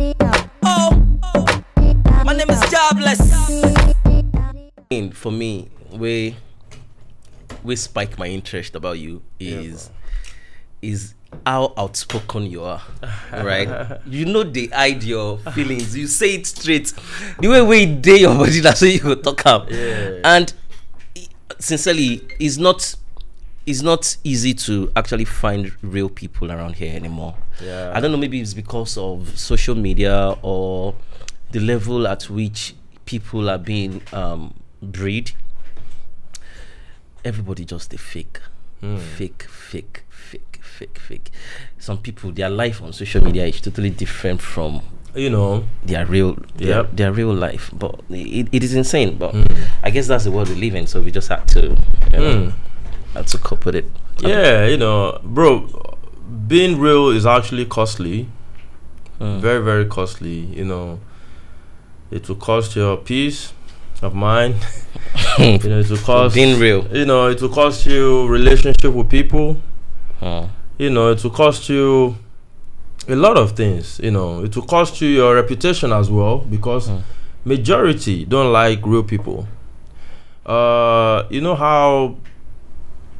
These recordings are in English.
Oh, my name is Jobless. For me, we we spike my interest about you is is how outspoken you are, right? you know they hide your feelings. You say it straight. The way we day your body, that's how you go talk up. Yeah. And sincerely, it's not it's not easy to actually find real people around here anymore. Yeah. I don't know, maybe it's because of social media or the level at which people are being um, bred. Everybody just a fake, hmm. fake, fake, fake, fake, fake. Some people, their life on social media is totally different from You know, their real, their, Yep. their real life. But it, it is insane. But hmm. I guess that's the world we live in. So we just had to, you know, hmm. Had to cope with it. yeah, you know, bro, being real is actually costly. Mm. Very, very costly. You know, it will cost your peace of mind. you know, it will cost. Being real. You know, it will cost you relationship with people. Uh, You know, it will cost you a lot of things. You know, it will cost you your reputation as well because Mm. majority don't like real people. Uh, you know how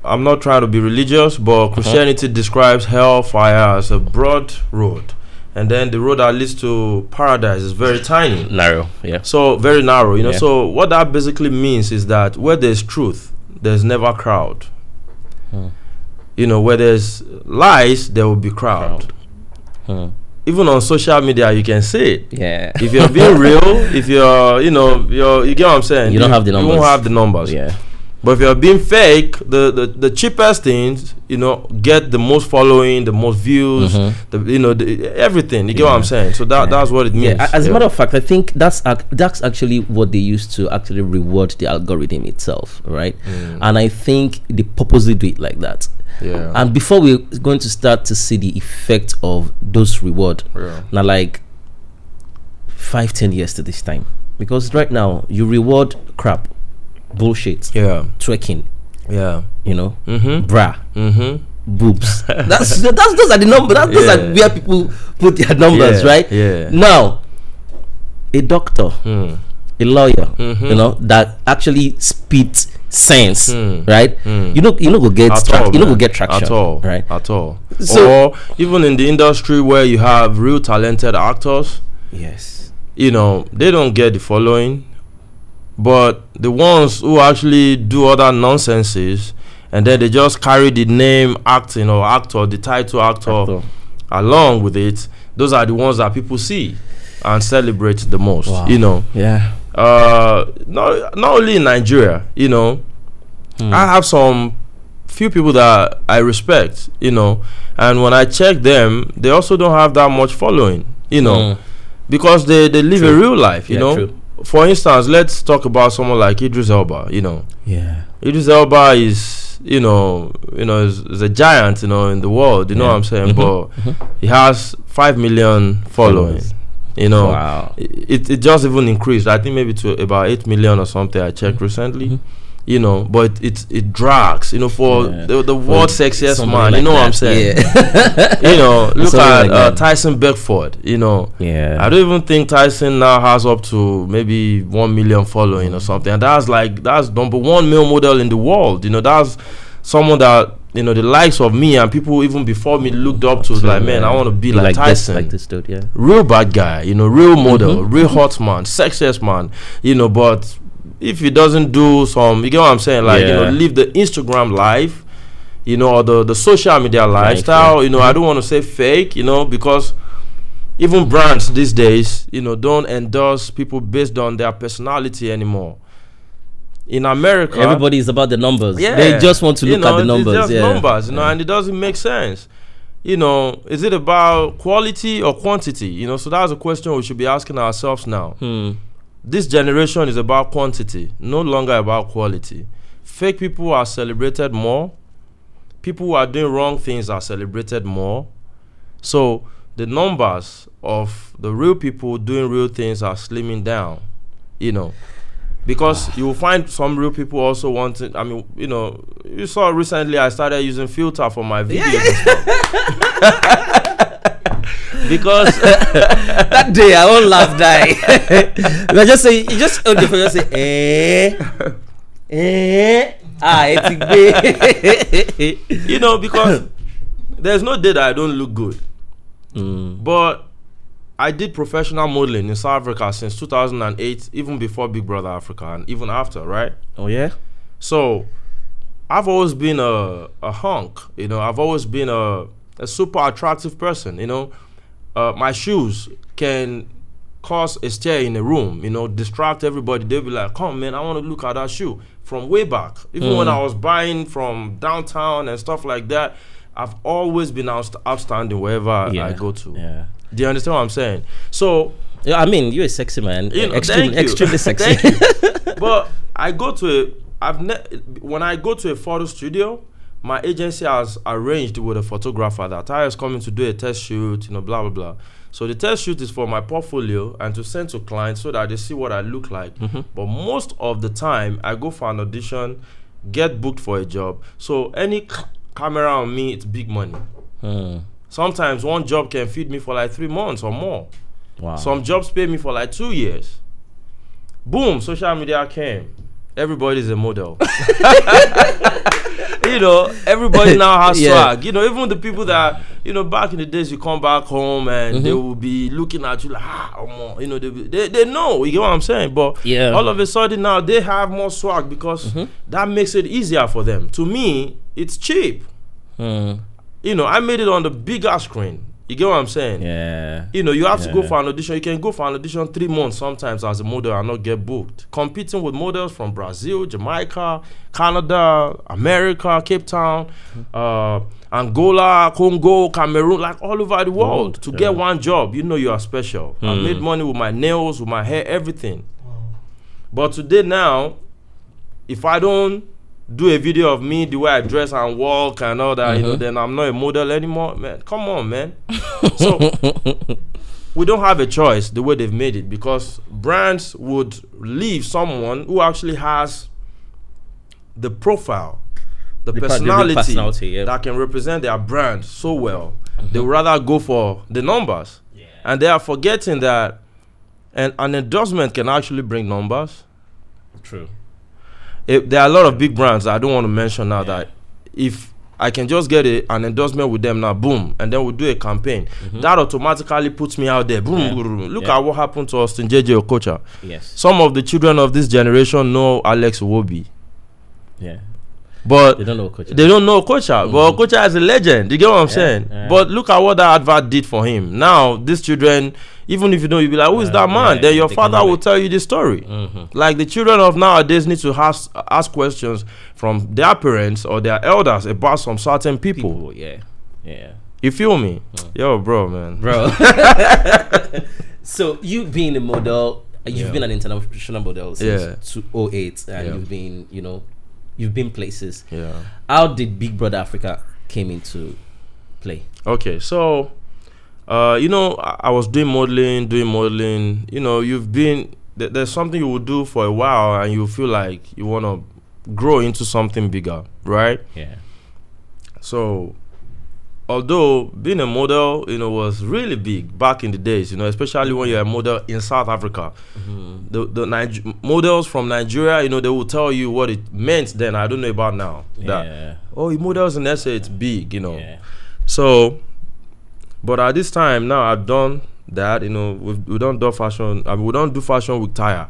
I'm not trying to be religious, but Christianity describes hellfire as a broad road, and then the road that leads to paradise is very tiny. narrow. Yeah. So very narrow, you know. Yeah. So what that basically means is that where there's truth, there's never crowd. Hmm. You know, where there's lies, there will be crowd. Mm. Even on social media, you can see it. Yeah. If you're being real, if you're, you know, you're, you get what I'm saying. You don't have the numbers. You won't have the numbers. yeah. But if you're being fake, the, the, the cheapest things, you know, get the most following, the most views, Mhm. the you know, the, everything. You get what I'm saying? So that Yeah. that's what it means. Yeah, a- as a matter of fact, I think that's ac- that's actually what they use to actually reward the algorithm itself, right? Mm. And I think they purposely do it like that. Yeah. And before we're going to start to see the effect of those reward, Yeah. now like five, ten years to this time, because right now you reward crap, bullshit, Yeah. twerking, Yeah. you know, Mm-hmm. bra, Mm-hmm. boobs. that's that's those are the numbers. That, those Yeah. are where people put their numbers, Yeah, right? yeah. Now, a doctor, Mm. a lawyer, Mhm. you know, that actually spit sense, Mm. right? Mm. You know, you know, go get At trac- all, you know, go get traction, At all. right? At all. So- or even in the industry where you have real talented actors, Yes. you know, they don't get the following. But the ones who actually do other nonsenses and then they just carry the name acting or actor, the title actor, Actor. along with it, those are the ones that people see and celebrate the most. Wow. You know. Yeah. uh not not only in Nigeria, you know, Hmm. I have some few people that I respect, you know, and when I check them, they also don't have that much following, you know, Mm. because they they live a real life, you Yeah, know. true. For instance, let's talk about someone like Idris Elba, you know. Yeah. Idris Elba is, you know, you know, is, is a giant, you know, in the world, you know what I'm saying, Mhm. but Mhm. he has 5 million following. Followers. You know, Wow. it, it just even increased. I think maybe to about eight million or something. I checked recently. You know, but it, it drags. You know, for Yeah. the, the world sexiest man. like you know what I'm saying? Yeah. you know, look at like uh. Tyson Beckford. You know, yeah. I don't even think Tyson now has up to maybe one million following or something. And that's like that's number one male model in the world. You know, that's someone that you know the likes of me and people even before me looked up to. Like, man, I want to be like, this, Tyson like this dude, yeah. real bad guy, you know, real model, Mhm. real hot man, sexiest man, you know, but if he doesn't do some, you get what I'm saying, like, you know, Yeah. live the Instagram life, you know, or the, the social media lifestyle, yeah. you know, I don't want to say fake, you know, because even brands these days, you know, don't endorse people based on their personality anymore. In America, Everybody is about the numbers. yeah, They just want to you look know, at the it's numbers. just yeah. numbers, you know, Yeah. and it doesn't make sense. You know, is it about quality or quantity? You know, so that's a question we should be asking ourselves now. Hmm. This generation is about quantity, no longer about quality. Fake people are celebrated more. People who are doing wrong things are celebrated more. So the numbers of the real people doing real things are slimming down. You know, because you will find some real people also wanting. I mean, you know, you saw recently I started using filter for my videos. and stuff. because that day I won't laugh die. you just say you just hold your phone just say eh eh ah ti you know because there's no day that I don't look good. Mm. But I did professional modeling in South Africa since 2008, even before Big Brother Africa, and even after, right? Oh yeah. So I've always been a, a hunk, you know, I've always been a, a super attractive person, you know. Uh, my shoes can cause a stare in a room, you know, distract everybody. They'll be like, come man, I want to look at that shoe from way back. Even when Mm. I was buying from downtown and stuff like that, I've always been outst- outstanding wherever I go to. Yeah. Do you understand what I'm saying? So Yeah, I mean, you're a sexy man. you know, extremely, extremely sexy. But I go to a, I've ne- when I go to a photo studio, my agency has arranged with a photographer that I is coming to do a test shoot, you know, blah blah blah. So the test shoot is for my portfolio and to send to clients so that they see what I look like. Mm-hmm. But most of the time, I go for an audition, get booked for a job. So any c- camera on me, it's big money. Hmm. Sometimes one job can feed me for like three months or more. Wow. Some jobs pay me for like two years. Boom, social media came. Everybody's a model. you know, everybody now has Yeah. swag. You know, even the people that, you know, back in the days, you come back home and they will be looking at you like, ah, omo," you know, they, they, they know, you get what I'm saying? But Yeah. all of a sudden now they have more swag because that makes it easier for them. To me, it's cheap. Hmm. You know, I made it on the bigger screen. You get what I'm saying? Yeah. You know, you have to go for an audition. You can go for an audition three months sometimes as a model and not get booked. Competing with models from Brazil, Jamaica, Canada, America, Cape Town, uh, Angola, Congo, Cameroon, like all over the world. To get one job, you know you are special. I made money with my nails, with my hair, everything. But today now, if I don't do a video of me the way I dress and walk and all that, you know, uh-huh. then I'm not a model anymore. Man, come on, man. so we don't have a choice the way they've made it because brands would leave someone who actually has the profile, the, The per- the personality, personality, yeah. that can represent their brand so well. Uh-huh. They would rather go for the numbers. And they are forgetting that an, an endorsement can actually bring numbers. True. If there are a lot of big brands I don't want to mention now that if I can just get a, an endorsement with them now, boom, and then we'll do a campaign. Mm-hmm. That automatically puts me out there. Boom, Yeah. boom. Look Yeah. at what happened to Austin JJ Okocha. Yes. Some of the children of this generation know Alex Iwobi, Yeah. But They don't know coach. they don't know Okocha. But Okocha is a legend. You get what I'm saying? yeah. But look at what that advert did for him. Now these children, even if you know, you'll be like, who is Yeah, that man? yeah, then your father will tell you the story. Mhm. Like the children of nowadays need to ask ask questions from their parents or their elders about some certain people. People. Yeah. Yeah. You feel me? Yo, bro, man. Bro. so you being a model, you've Yeah. been an international model Yeah. since 2008, and Yeah. you've been, you know, you've been places. Yeah. How did Big Brother Africa came into play? Okay, so uh, you know, I, I was doing modeling, doing modeling. You know, you've been th- there's something you will do for a while, and you feel like you want to grow into something bigger, right? Yeah. So, although being a model, you know, was really big back in the days, you know, especially when you're a model in South Africa. Mm-hmm. The the Nige- models from Nigeria, you know, they will tell you what it meant then. I don't know about now. That Yeah. oh, you models in SA, it's big, you know. Yeah. So, but at this time now, I've done that. You know, we've, we don't do fashion. I mean, we don't do fashion with tire.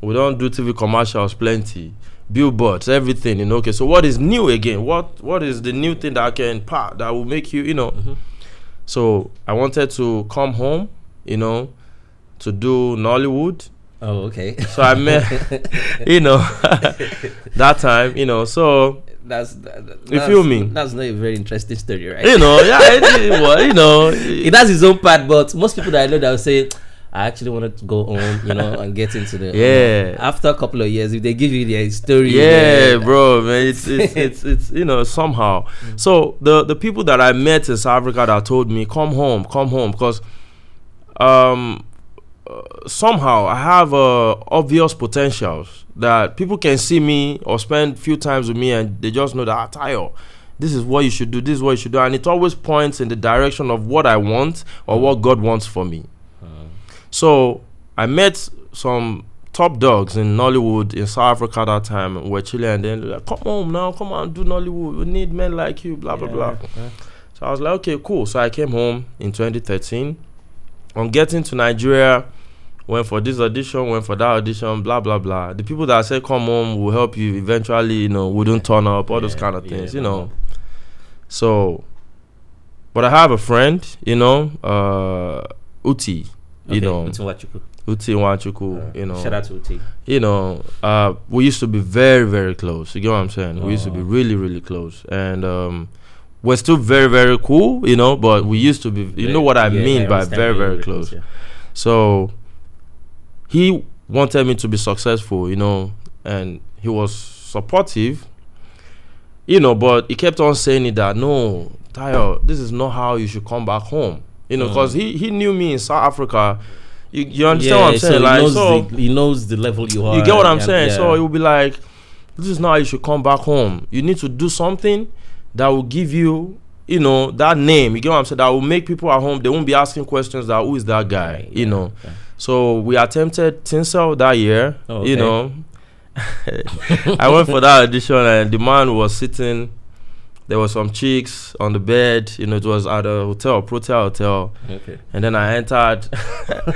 We don't do TV commercials, plenty, billboards, everything. You know. Okay, so what is new again? What what is the new thing that I can part that will make you, you know? Mm-hmm. So I wanted to come home, you know, to do Nollywood. Oh, okay. So I met, you know, that time, you know. So that's that, You that's- feel me? That's not a very interesting story, right? you know, yeah, it, it, was, you know, it has its own part, but most people that I know that will say, I actually wanted to go on, you know, and get into the Yeah. After a couple of years, if they give you their story, yeah, man, bro, man, it's it's, it's it's you know somehow. So the the people that I met in South Africa that told me come home, come home, because um uh, somehow I have uh, obvious potentials that people can see me or spend few times with me and they just know that ah, Tayo, this is what you should do, this is what you should do. And it always points in the direction of what I want or what God wants for me. So I met some top dogs in Nollywood in South Africa that time. We're chilling and then like, come home now, come on, do Nollywood. We need men like you, blah, blah, blah. So I was like, okay, cool. So I came home in 2013. On getting to Nigeria, went for this audition, went for that audition, blah blah blah. The people that said come home will help you eventually, you know, wouldn't turn up, all those kind of yeah, things, you know. So, but I have a friend, you know, uh, Uti, you know, Uti. Uti Nwachukwu, you know, Shout out to Uti. you know, uh, we used to be very, very close. You get what I'm saying? We used to be Oh. really, really close, and um, we're still very, very cool, you know. But we used to be, you know, what I Yeah, mean I by very, very close. yeah. So he wanted me to be successful, you know, and he was supportive, you know, but he kept on saying it that no, Tayo, this is not how you should come back home, you know, Mm. because he, he knew me in South Africa. You, you understand Yeah, what I'm saying? so like, he knows, so the, he knows the level you are. you get what I'm and- saying? yeah. So it will be like, this is not how you should come back home. You need to do something that will give you, you know, that name. You get what I'm saying? That will make people at home. They won't be asking questions that who is that guy? Right, you yeah, know. So we attempted Tinsel that year. Oh, You know, I went for that audition and the man was sitting. There were some chicks on the bed. You know, it was at a hotel, Protea Hotel. Okay. And then I entered,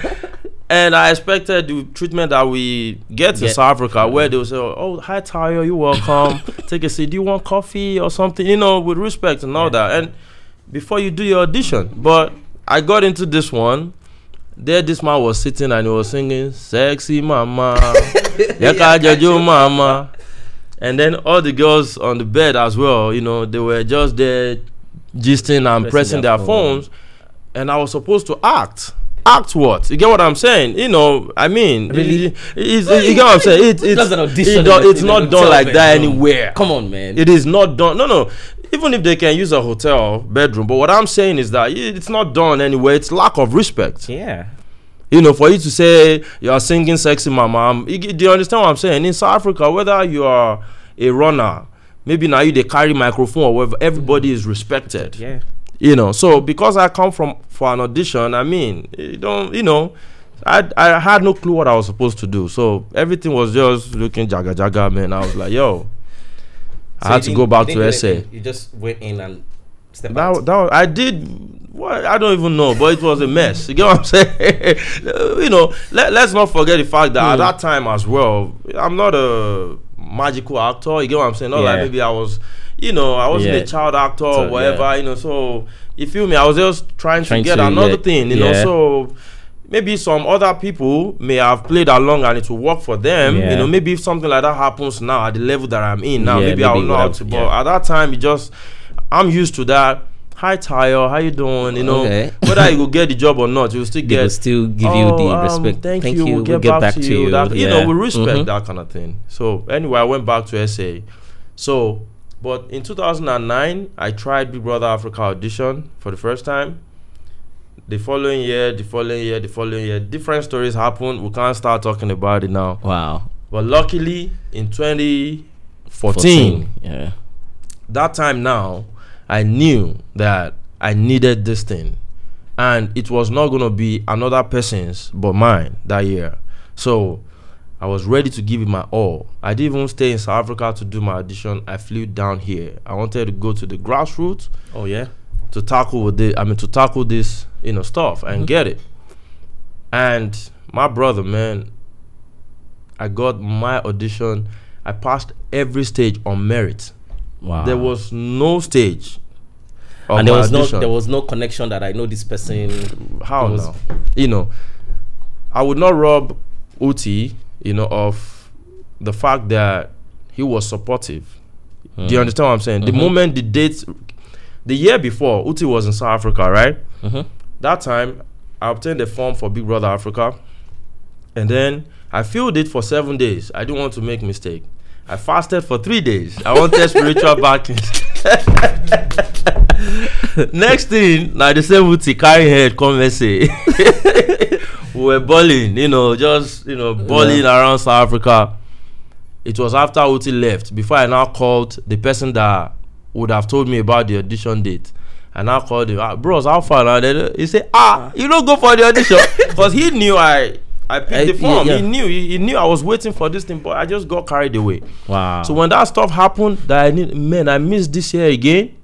and I expected the treatment that we get in Get. South Africa, where they will say, "Oh, hi Tayo, you're welcome. Take a seat. Do you want coffee or something?" You know, with respect and all Yeah. that. And before you do your audition, but I got into this one. There, this man was sitting and he was singing "Sexy Mama, Yaka Jojo Mama," and then all the girls on the bed as well. You know, they were just there, gisting and Pressing pressing, their their phone. phones and I was supposed to act. Act what? You get what I'm saying? You know, I mean, Really? it- it's- you get what I'm saying? It, it's That's an audition it do- it's not done like that bedroom. anywhere. Come on, man. It is not done. No, no. Even if they can use a hotel bedroom, but what I'm saying is that it's not done anywhere. It's lack of respect. yeah. You know, for you to say you are singing "sexy mama," um, you, do you understand what I'm saying? In South Africa, whether you are a runner, maybe now you they carry microphone or whatever, everybody is respected Yeah. you know so because i come from for an audition i mean you don't you know i i had no clue what i was supposed to do so everything was just looking jaga jaga man i was like yo i So had to go back to didn't do essay anything. You just went in and stepped that, that was- i did what i don't even know but it was a mess you get what i'm saying you know let, let's not forget the fact that at Hmm. that time as well i'm not a magical actor you get what i'm saying not like maybe i was you know i wasn't Yeah. a child actor So, or whatever yeah. you know so you feel me i was just trying, Trying to get to, another yeah, thing you know so maybe some other people may have played along and it will work for them Yeah. you know maybe if something like that happens now at the level that i'm in now Yeah, maybe, i will maybe know how to but yeah. at that time it just i'm used to that hi Tayo, how you doing you know Okay. whether you will get the job or not you'll still They get will still give you "Oh, the um, respect. Thank, you. We'll We'll get, back, to you. That, you yeah. know, we respect Mhm. that kind of thing. So anyway, I went back to SA. So, but in 2009, I tried Big Brother Africa audition for the first time. The following year, the following year, the following year, different stories happened. We can't start talking about it now. Wow. But luckily, in 2014, 14. Yeah. that time now, I knew that I needed this thing. And it was not going to be another person's but mine that year. So I was ready to give it my all. I didn't even stay in South Africa to do my audition. I flew down here. I wanted to go to the grassroots Oh yeah. to tackle with this. I mean, to tackle this, you know, stuff and mm-hmm. get it. And my brother, man, I got my audition. I passed every stage on merit. Wow. There was no stage. And there was audition. no there was no connection that I know this person. how now? You know, I would not rob Uti, you know, of the fact that he was supportive. Do you understand what I'm saying? The Mhm. moment the date, the year before, Uti was in South Africa, right? Mhm. That time, I obtained a form for Big Brother Africa, and then I filled it for seven days. I didn't want to make mistake. I fasted for three days. I wanted spiritual backing. Next thing, now the same Uti carry head come and say, we were balling, you know, just you know, balling around South Africa. It was after Uti left before I now called the person that would have told me about the audition date. And I called him, ah, bros, how far now? He said, ah, you don't go for the audition. Because he knew I I picked Uh, the form. yeah, yeah. He knew he, he knew I was waiting for this thing, but I just got carried away. Wow. So when that stuff happened, that I need man, I missed this year again.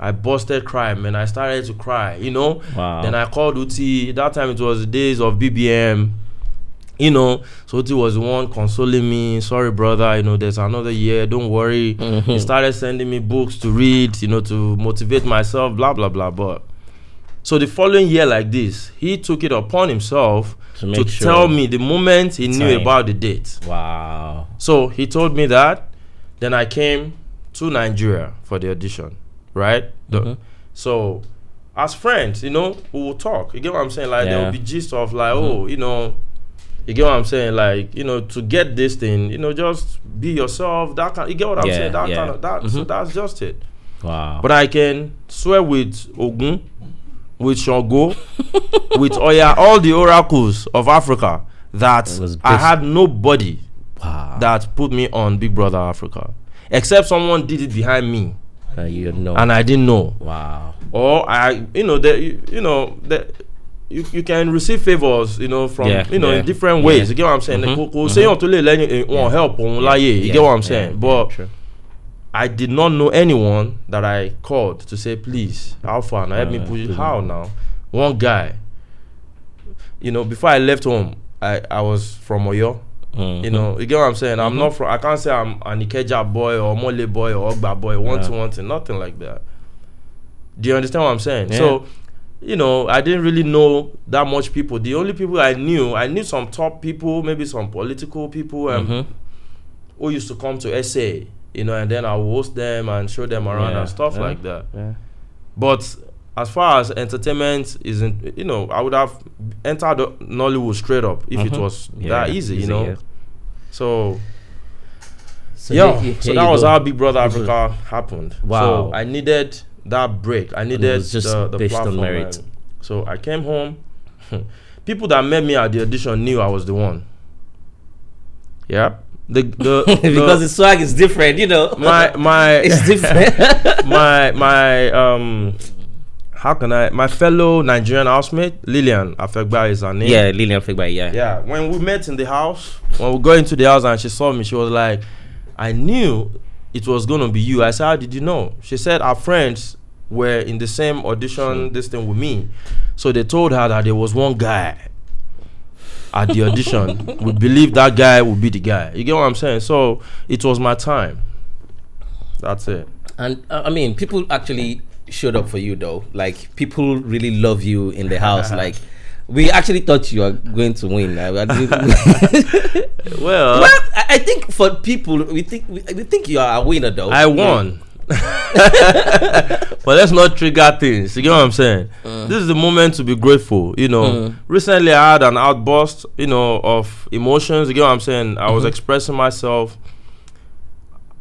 I busted crying, man. I started to cry, you know. Wow. Then I called Uti. That time it was the days of BBM, you know. So Uti was the one consoling me. Sorry, brother. You know, there's another year. Don't worry. Mm-hmm. He started sending me books to read, you know, to motivate myself. Blah blah blah. But so the following year, like this, he took it upon himself To to, sure- tell me the moment he knew about the date. wow. So he told me that. Then I came to Nigeria for the audition, right? The- Mhm. So as friends, you know, we will talk. You get what I'm saying? Like there will be gist of like, oh, you know, you get what I'm saying? Like, you know, to get this thing, you know, just be yourself. That kind. You get what I'm Yeah, saying? That yeah. kind of that. So Mhm. that's just it. Wow. But I can swear with Ogun, with Shango, with Oya, all the oracles of Africa that I had nobody wow. that put me on Big Brother Africa, except someone did it behind me Uh, you know. and I didn't know, wow. or I, you know, that you, you know that. You, you can receive favors, you know, from Yeah, you know yeah, in different yeah. ways. You get what I'm saying? Mhm, mhm. séyàn tó lè lẹ́yìn eh, Yeah. help òun. You Yeah, get what I'm saying? yeah, But true. I did not know anyone that I called to say, please, how far now? Help me Uh, push it. How now? One guy, you know, before I left home, I, I was from Oyo. Mhm. You know, you get what I'm saying? I'm Mhm. not from, I can't say I'm an Ikeja boy or Mole boy or Ogba boy, one Yeah. to one to nothing like that. Do you understand what I'm saying? Yeah. So, you know, I didn't really know that much people. The only people I knew, I knew some top people, maybe some political people, and Mhm. who used to come to SA, you know, and then I would host them and show them around Yeah, and stuff yeah, like that. Yeah. But as far as entertainment isn't, you know, I would have entered the Nollywood straight up if it Mhm. was that easy, you know. So, So yeah, so that was go. how Big Brother. Africa happened. Wow. So I needed that break. I needed just the, the platform. merit. So I came home. People that met me at the audition knew I was the one. Yeah. The the, because the the swag is different, you know. my my it's different. my my um how can I my fellow Nigerian housemate Lillian Afegbai is her name. yeah, Lillian Figba, yeah. Yeah. When we met in the house, when we got into the house and she saw me, she was like, I knew it was gonna be you. I said, How did you know? She said our friends were in the same audition this thing with me. So they told her that there was one guy at the audition. we believed that guy would be the guy. You get what I'm saying? So it was my time. That's it. And uh, I mean, people actually showed up for you though. Like people really love you in the house. like we actually thought you were going to win. I- I didn't- Well, well, I think for people, we think we, we think you are a winner though. I won. but let's not trigger things. You get what I'm saying? This is the moment to be grateful. You know, Mm. recently I had an outburst, you know, of emotions. You get what I'm saying? I was expressing myself.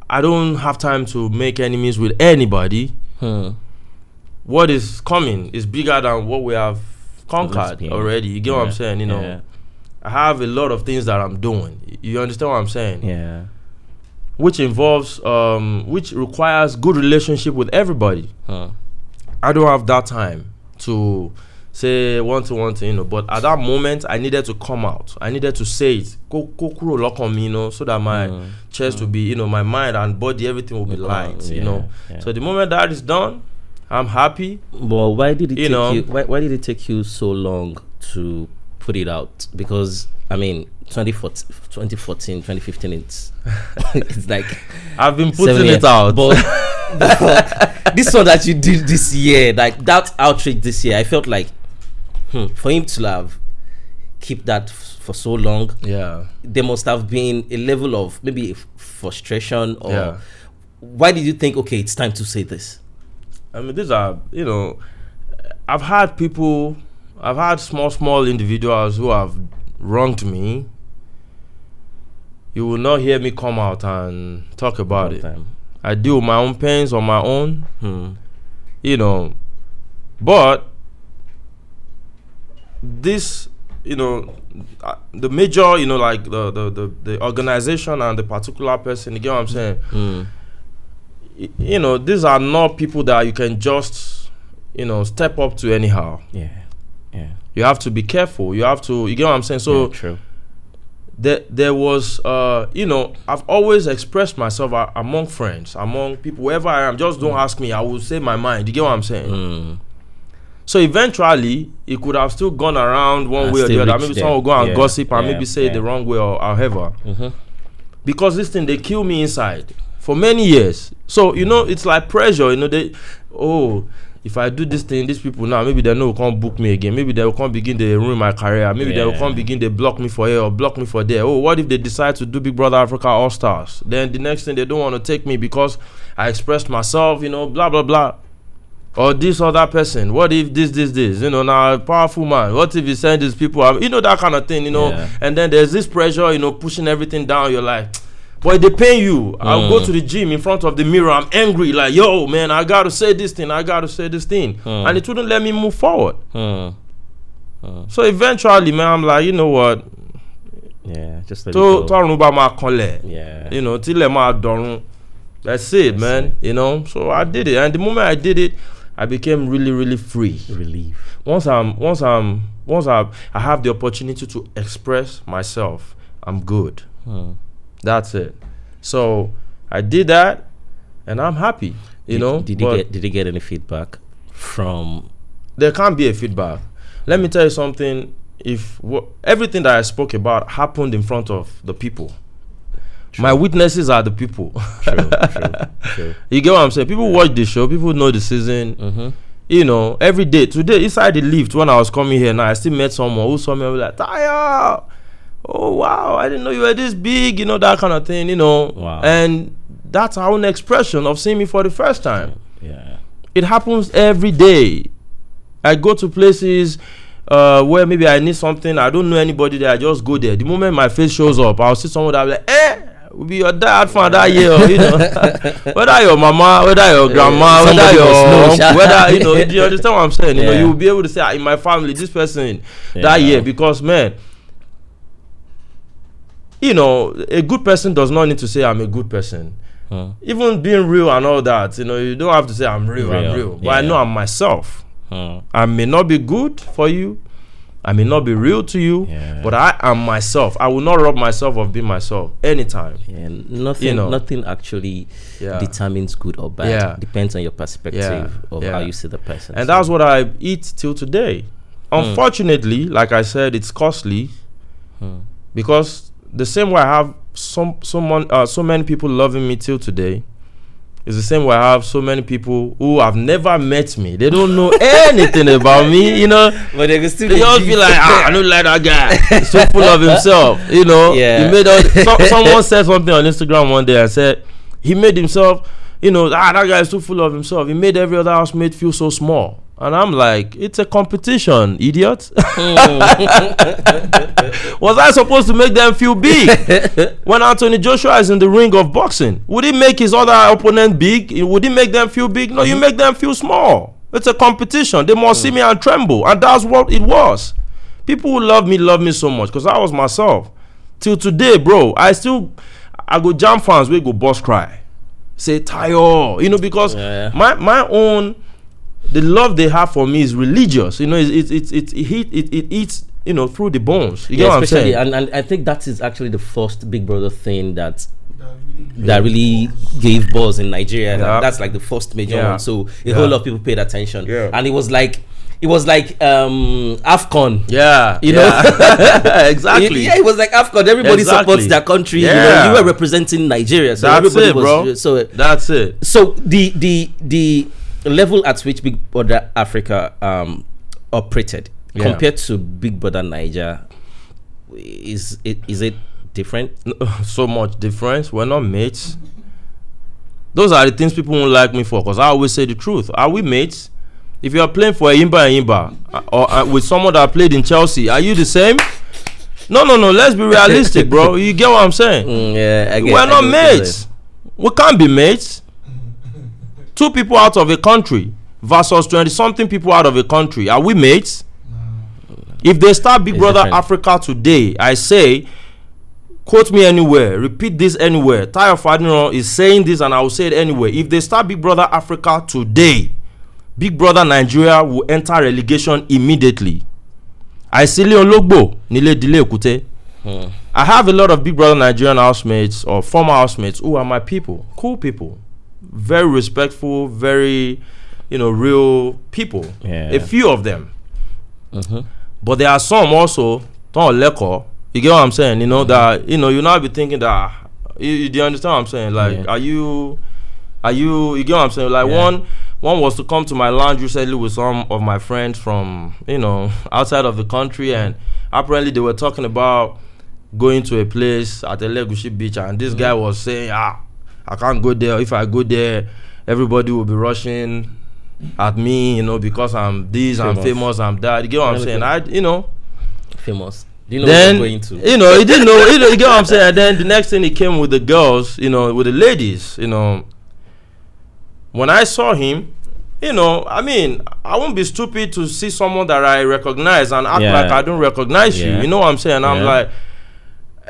I don't have time to make enemies with anybody. Hmm. What is coming is bigger than what we have conquered already. You get what I'm saying? You know, yeah, I have a lot of things that I'm doing. You understand what I'm saying? yeah. Which involves, um, which requires good relationship with everybody. Huh. I don't have that time to say one to one thing, you know. But at that moment, I needed to come out. I needed to say it. Go, go, kúrò lọ́kàn mi, you know, so that my Mm. chest will be, you know, my mind and body, everything will be light, come, you know. yeah, yeah. So the moment that is done, I'm happy. But why did it You take know. you? Why, why did it take you so long to put it out? Because I mean, 2014, 2014 2015, it's it's like I've been putting years. it out. But, but this one that you did this year, like that outreach this year, I felt like hmm, for him to have keep that f- for so long, yeah, there must have been a level of maybe f- frustration or. yeah. Why did you think? Okay, it's time to say this. I mean, these are, you know, I've had people, I've had small, small individuals who have wronged me. You will not hear me come out and talk about it. Time. I deal with my own pains on my own, Hmm. you know. But this, you know, uh, the major, you know, like the, the, the, the organization and the particular person, you get what I'm saying? Hmm. y- you know, these are not people that you can just, you know, step up to anyhow. Yeah. Yeah. You have to be careful. You have to. You get what I'm saying? So yeah, true. There there was uh you know i've always expressed myself uh, among friends among people wherever i am. Just don't ask me. I will say my mind. You get what i'm saying? Mm. so eventually it could have still gone around one And way or the other. maybe there. someone will go and Yeah, gossip and yeah, maybe say it the wrong way or however. Mhm. because this thing they kill me inside for many years. So you know it's like pressure you know they oh if i do this thing these people now maybe they know come book me again. Maybe they will come begin to ruin my career. Maybe they will Yeah. come begin to block me for here or block me for there. Oh what if they decide to do big brother africa all stars then the next thing they don't want to take me because i expressed myself you know blah blah blah. Or this other person what if this this this? You know now powerful man. What if he send these people um, you know that kind of thing you know? Yeah. and then there's this pressure you know pushing everything down. You're like boy they pay you i'll go Mm. to the gym in front of the mirror i'm angry like yo man i gotta say this thing i gotta say this thing Mm. and it wouldn't let me move forward Mm. so eventually man i'm like you know what Yeah. Just let tó it go. tọrùn bá máa kanlẹ̀ Yeah. you know tílẹ̀ máa dọ̀run that's it That's man it. you know so i did it and the moment i did it i became really really free Relief. once i'm once i'm once i i have the opportunity to express myself i'm good Mm. That's it so i did that and i'm happy you did, know Did you but get? Did you get any feedback from? there can't be a feedback let me tell you something if wha- everything that i spoke about happened in front of the people my witnesses are the people True. true. True. you get what i'm saying people watch the show people know the season Mm-hmm. you know, every day. Today, inside the lift, when I was coming here now, I still met someone who saw me and was like, Tayo, oh wow, I didn't know you were this big, you know, that kind of thing, you know. Wow. And that's our own expression of seeing me for the first time. Yeah. It happens every day. I go to places uh, where maybe I need something, I don't know anybody there, I just go there. The moment my face shows up, I'll see someone that will be like, eh, will be your dad from that year, you know. whether your mama, whether your grandma, whether your uncle, whether you know, do you understand what I'm saying? You know, you will be able to say ah, in my family, this person Yeah. that year, because man, you know, a good person does not need to say I'm a good person. Mm. Even being real and all that, you know, you don't have to say I'm real, I'm Real, real. But I know I'm myself. Mm. I may not be good for you. I may not be real to you, Yeah. but I am myself. I will not rob myself of being myself anytime. Yeah, nothing, You know. nothing actually Yeah. determines good or bad. Yeah. Depends on your perspective Yeah, of yeah. how you see the person. And So- that's what I eat till today. Unfortunately, like I said, it's costly Hmm. because the same way I have some someone uh, so many people loving me till today is the same way I have so many people who have never met me. They don't know anything about me, you know. but they can still They just feel like ah, I don't like that guy. He's so full of himself, you know. Yeah. He made all, so, someone said something on Instagram one day and said he made himself, you know, ah that guy is too full of himself. He made every other housemate feel so small. And I'm like, it's a competition, idiot. Hmm. Was I supposed to make them feel big? when Anthony Joshua is in the ring of boxing, would he make his other opponent big? Would he make them feel big? No, you hmm. make them feel small. It's a competition. They must see hmm. me and tremble. And that's what it was. People who love me love me so much because I was myself. Till today, bro, I still I go jam fans we go boss cry. Say Tayo, you know, because Yeah. my my own the love they have for me is religious. You know, it's it's it's it it, it, it eats you know through the bones. You get yeah, what I'm especially, saying? and, and I think that is actually the first Big Brother thing that that really gave buzz in Nigeria. Yeah. That's like the first major Yeah. one. So a Yeah. whole lot of people paid attention. Yeah. And it was like it was like um Afcon. yeah, You yeah. exactly. Yeah, it was like Afcon. Everybody Exactly. supports their country. You know, Yeah. you were representing Nigeria. So That's everybody it, was bro. so That's it. so the the the level at which Big Brother Africa um operated Yeah. compared to Big Brother Naija is it is it different? so much difference. We're not mates. Those are the things people won't like me for because I always say the truth. Are we mates? If you are playing for Enyimba and Enyimba uh, or uh, with someone that played in Chelsea, are you the same? No, no, no. Let's be realistic, bro. You get what I'm saying? Mm, yeah, I get, We're I not mates. We can't be mates. Two people out of a country versus 20 something people out of a country. Are we mates? If they start Big It's Brother different. Africa today, I say quote me anywhere, repeat this anywhere. Tayo Faniran is saying this, and I will say it anywhere. If they start Big Brother Africa today, Big Brother Nigeria will enter relegation immediately. Àìsílẹ̀ ológbò nílé ìdílé Èkúté. Hmm. I have a lot of Big Brother Nigerian housemates or former housemates who are my people, cool people, very respectful, very, you know, real people. Yeah. A few of them. Mhm. But there are some also, don't leko. You get what I'm saying? You know that you know you now be thinking that you, you do you understand what I'm saying? Like, Yeah. are you, are you? You get what I'm saying? Like Yeah. one, one was to come to my lounge recently with some of my friends from you know outside of the country, and apparently they were talking about going to a place at Elegushi Beach, and this guy was saying, ah, I can't go there. If I go there, everybody will be rushing at me, you know, because I'm this, I'm Famous. famous, I'm that. You get what I'm saying? I, you know, Famous. Do you know then what I'm going to? you know he didn't know you, know, you get what I'm saying. And then the next thing he came with the girls, you know, with the ladies, you know. When I saw him, you know, I mean, I won't be stupid to see someone that I recognize and act Yeah. like I don't recognize you. Yeah. You know what I'm saying? I'm like,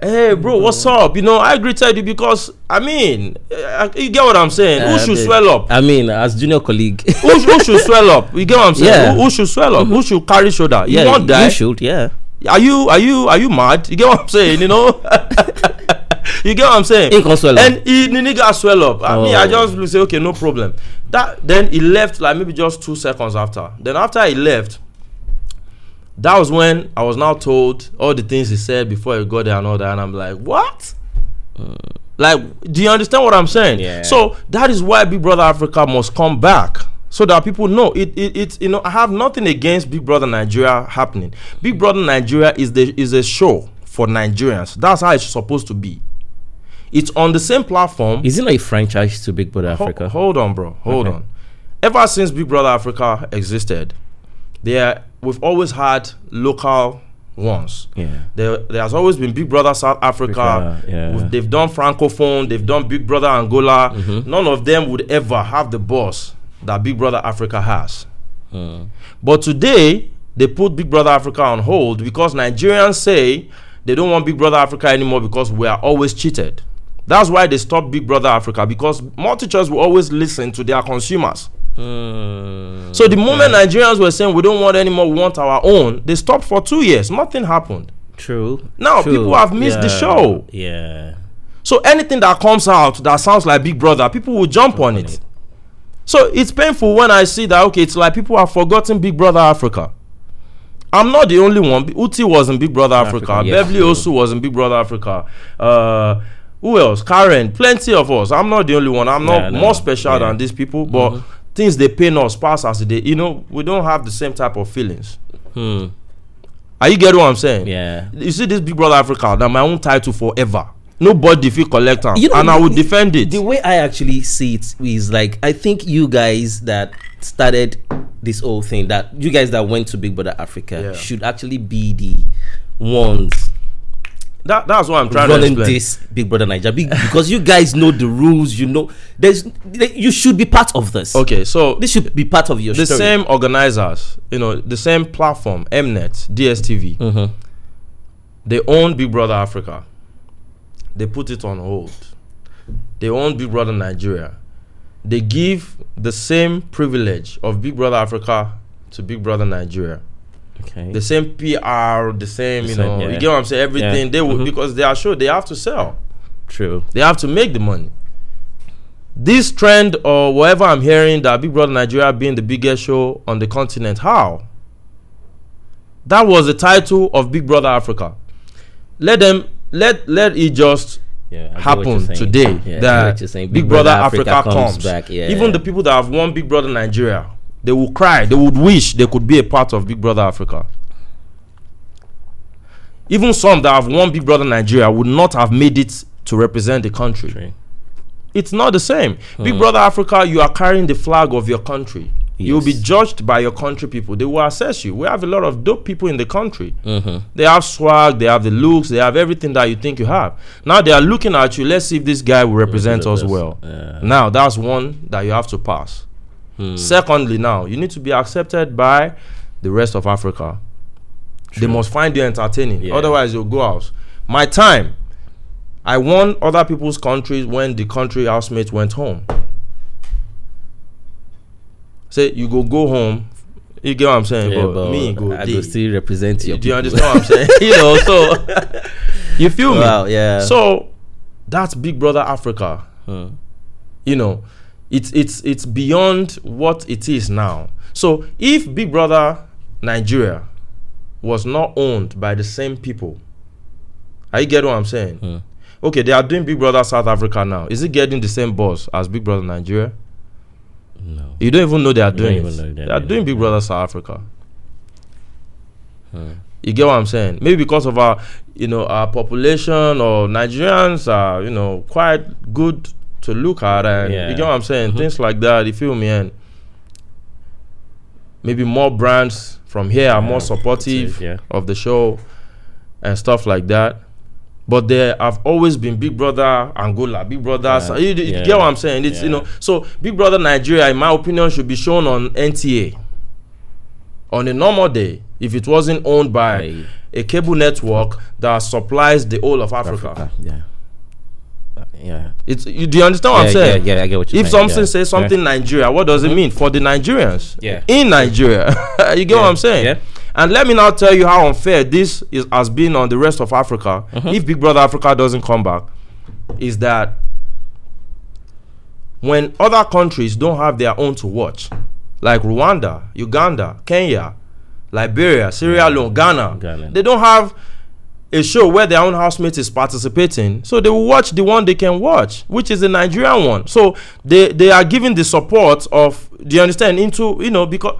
hey, bro, what's up? You know, I greeted you because I mean, uh, you get what I'm saying. Uh, who should the- swell up? I mean, as junior colleague. who, who should swell up? You get what I'm saying? Yeah. Who, who should swell up? Who should carry shoulder? You yeah, won't die. you should. Yeah. Are you are you are you mad? You get what I'm saying? You know, you get what I'm saying? He can swell up. And he the nigga swell up. I mean, I Oh. just say okay, no problem. That then he left like maybe just two seconds after. Then after he left, that was when I was now told all the things he said before he got there and all that, and I'm like, what? Mm. Like, do you understand what I'm saying? Yeah. So that is why Big Brother Africa must come back. So that people know it, it, it, you know, I have nothing against Big Brother Nigeria happening. Big Brother Nigeria is the is a show for Nigerians. That's how it's supposed to be. It's on the same platform. Is it not a franchise to Big Brother Ho- Africa? hold on, bro. Hold Okay. on. Ever since Big Brother Africa existed, there we've always had local ones. yeah. There, there has always been Big Brother South Africa. Africa, yeah. They've done Francophone. They've done Big Brother Angola. Mm-hmm. None of them would ever have the boss that Big Brother Africa has. Mm. But today, they put Big Brother Africa on hold because Nigerians say they don't want Big Brother Africa anymore because we are always cheated. That's why they stopped Big Brother Africa because MultiChoice will always listen to their consumers. Mm. So the moment Nigerians were saying we don't want anymore, we want our own, they stopped for two years. Nothing happened. True. Now, True. people have missed the show. Yeah. So anything that comes out that sounds like Big Brother, people will jump on it. So it's painful when I see that okay, it's like people have forgotten Big Brother Africa. I'm not the only one. Uti was in Big Brother Africa. Africa, yes. Beverly Osu was in Big Brother Africa. Uh, who else? Karen. Plenty of us. I'm not the only one. I'm not Yeah, no, more special yeah. than these people, but things they pain us pass as they. You know, we don't have the same type of feelings. Hmm. Are you getting what I'm saying? Yeah. You see this Big Brother Africa, that my own title forever. Nobody feel collect am, You know, and I will defend it. The way I actually see it is like I think you guys that started this whole thing, that you guys that went to Big Brother Africa Yeah. should actually be the ones That, that's what I'm trying to explain. this Big Brother Nigeria because you guys know the rules. You know, there's you should be part of this. Okay, so This should be part of your the story. same organizers, you know, the same platform, Mnet, DSTV, Mhm. they own Big Brother Africa. They put it on hold. They own Big Brother Nigeria. They give the same privilege of Big Brother Africa to Big Brother Nigeria. Okay. The same PR, the same, The you same, know, yeah. you get what I'm saying? Everything Yeah. they will Mhm. because they are sure they have to sell. True. They have to make the money. This trend or whatever I'm hearing that Big Brother Nigeria being the biggest show on the continent, how? That was the title of Big Brother Africa. Let them let let it just Yeah. I get what you're happen today Yeah, that saying. Big, Brother, Africa, comes. back. Yeah. Even the people that have won Big Brother Nigeria, they will cry. They would wish they could be a part of Big Brother Africa. Even some that have won Big Brother Nigeria would not have made it to represent the country. True. It's not the same. Hmm. Big Brother Africa, you are carrying the flag of your country. You will be judged by your country people. They will assess you. We have a lot of dope people in the country. Mhm. They have swag, they have the looks, they have everything that you think you have. Now they are looking at you. Let's see if this guy will represent us well. yeah. Now that's one that you have to pass. Hmm. Secondly, now you need to be accepted by the rest of Africa. They must find you entertaining. Yeah. Otherwise, you'll go out. My time, I won other people's countries when the country housemates went home. Say you go go home. You get what I'm saying? Yeah, but, but me go I go still represent you. Do you understand what I'm saying? you know, so you feel me? Wow, yeah. So that's Big Brother Africa. Hmm. You know, it's it's it's beyond what it is now. So if Big Brother Nigeria was not owned by the same people, are you get what I'm saying? Hmm. Okay, they are doing Big Brother South Africa now. Is it getting the same boss as Big Brother Nigeria? No. You don't even know they are doing it. they're doing doing Big yeah. Brother South Africa. Hmm. You get what I'm saying? Maybe because of our, you know, our population or Nigerians are, you know, quite good to look at, and Yeah. you get what I'm saying? Mhm. Things like that. You feel me? And maybe more brands from here are Yeah, more supportive yeah. of the show and stuff like that. But there have always been Big Brother Angola, Big Brother. Sa- you, you get what I'm saying? It's you know. So Big Brother Nigeria, in my opinion, should be shown on NTA. On a normal day, if it wasn't owned by a cable network that supplies the whole of Africa. Africa. Yeah. Yeah. It's you, do you understand what yeah, I'm saying? Yeah, yeah, I get what you're If saying. something yeah. says something Nigeria, what does it mean for the Nigerians? Yeah. In Nigeria, you get what I'm saying? yeah. And let me now tell you how unfair this is has been on the rest of Africa. Mm-hmm. If Big Brother Africa doesn't come back, is that when other countries don't have their own to watch, like Rwanda, Uganda, Kenya, Liberia, Sierra Leone, Ghana, Ghana. they don't have a show where their own housemate is participating so they will watch the one they can watch which is the nigerian one so they they are giving the support of do you understand into you know because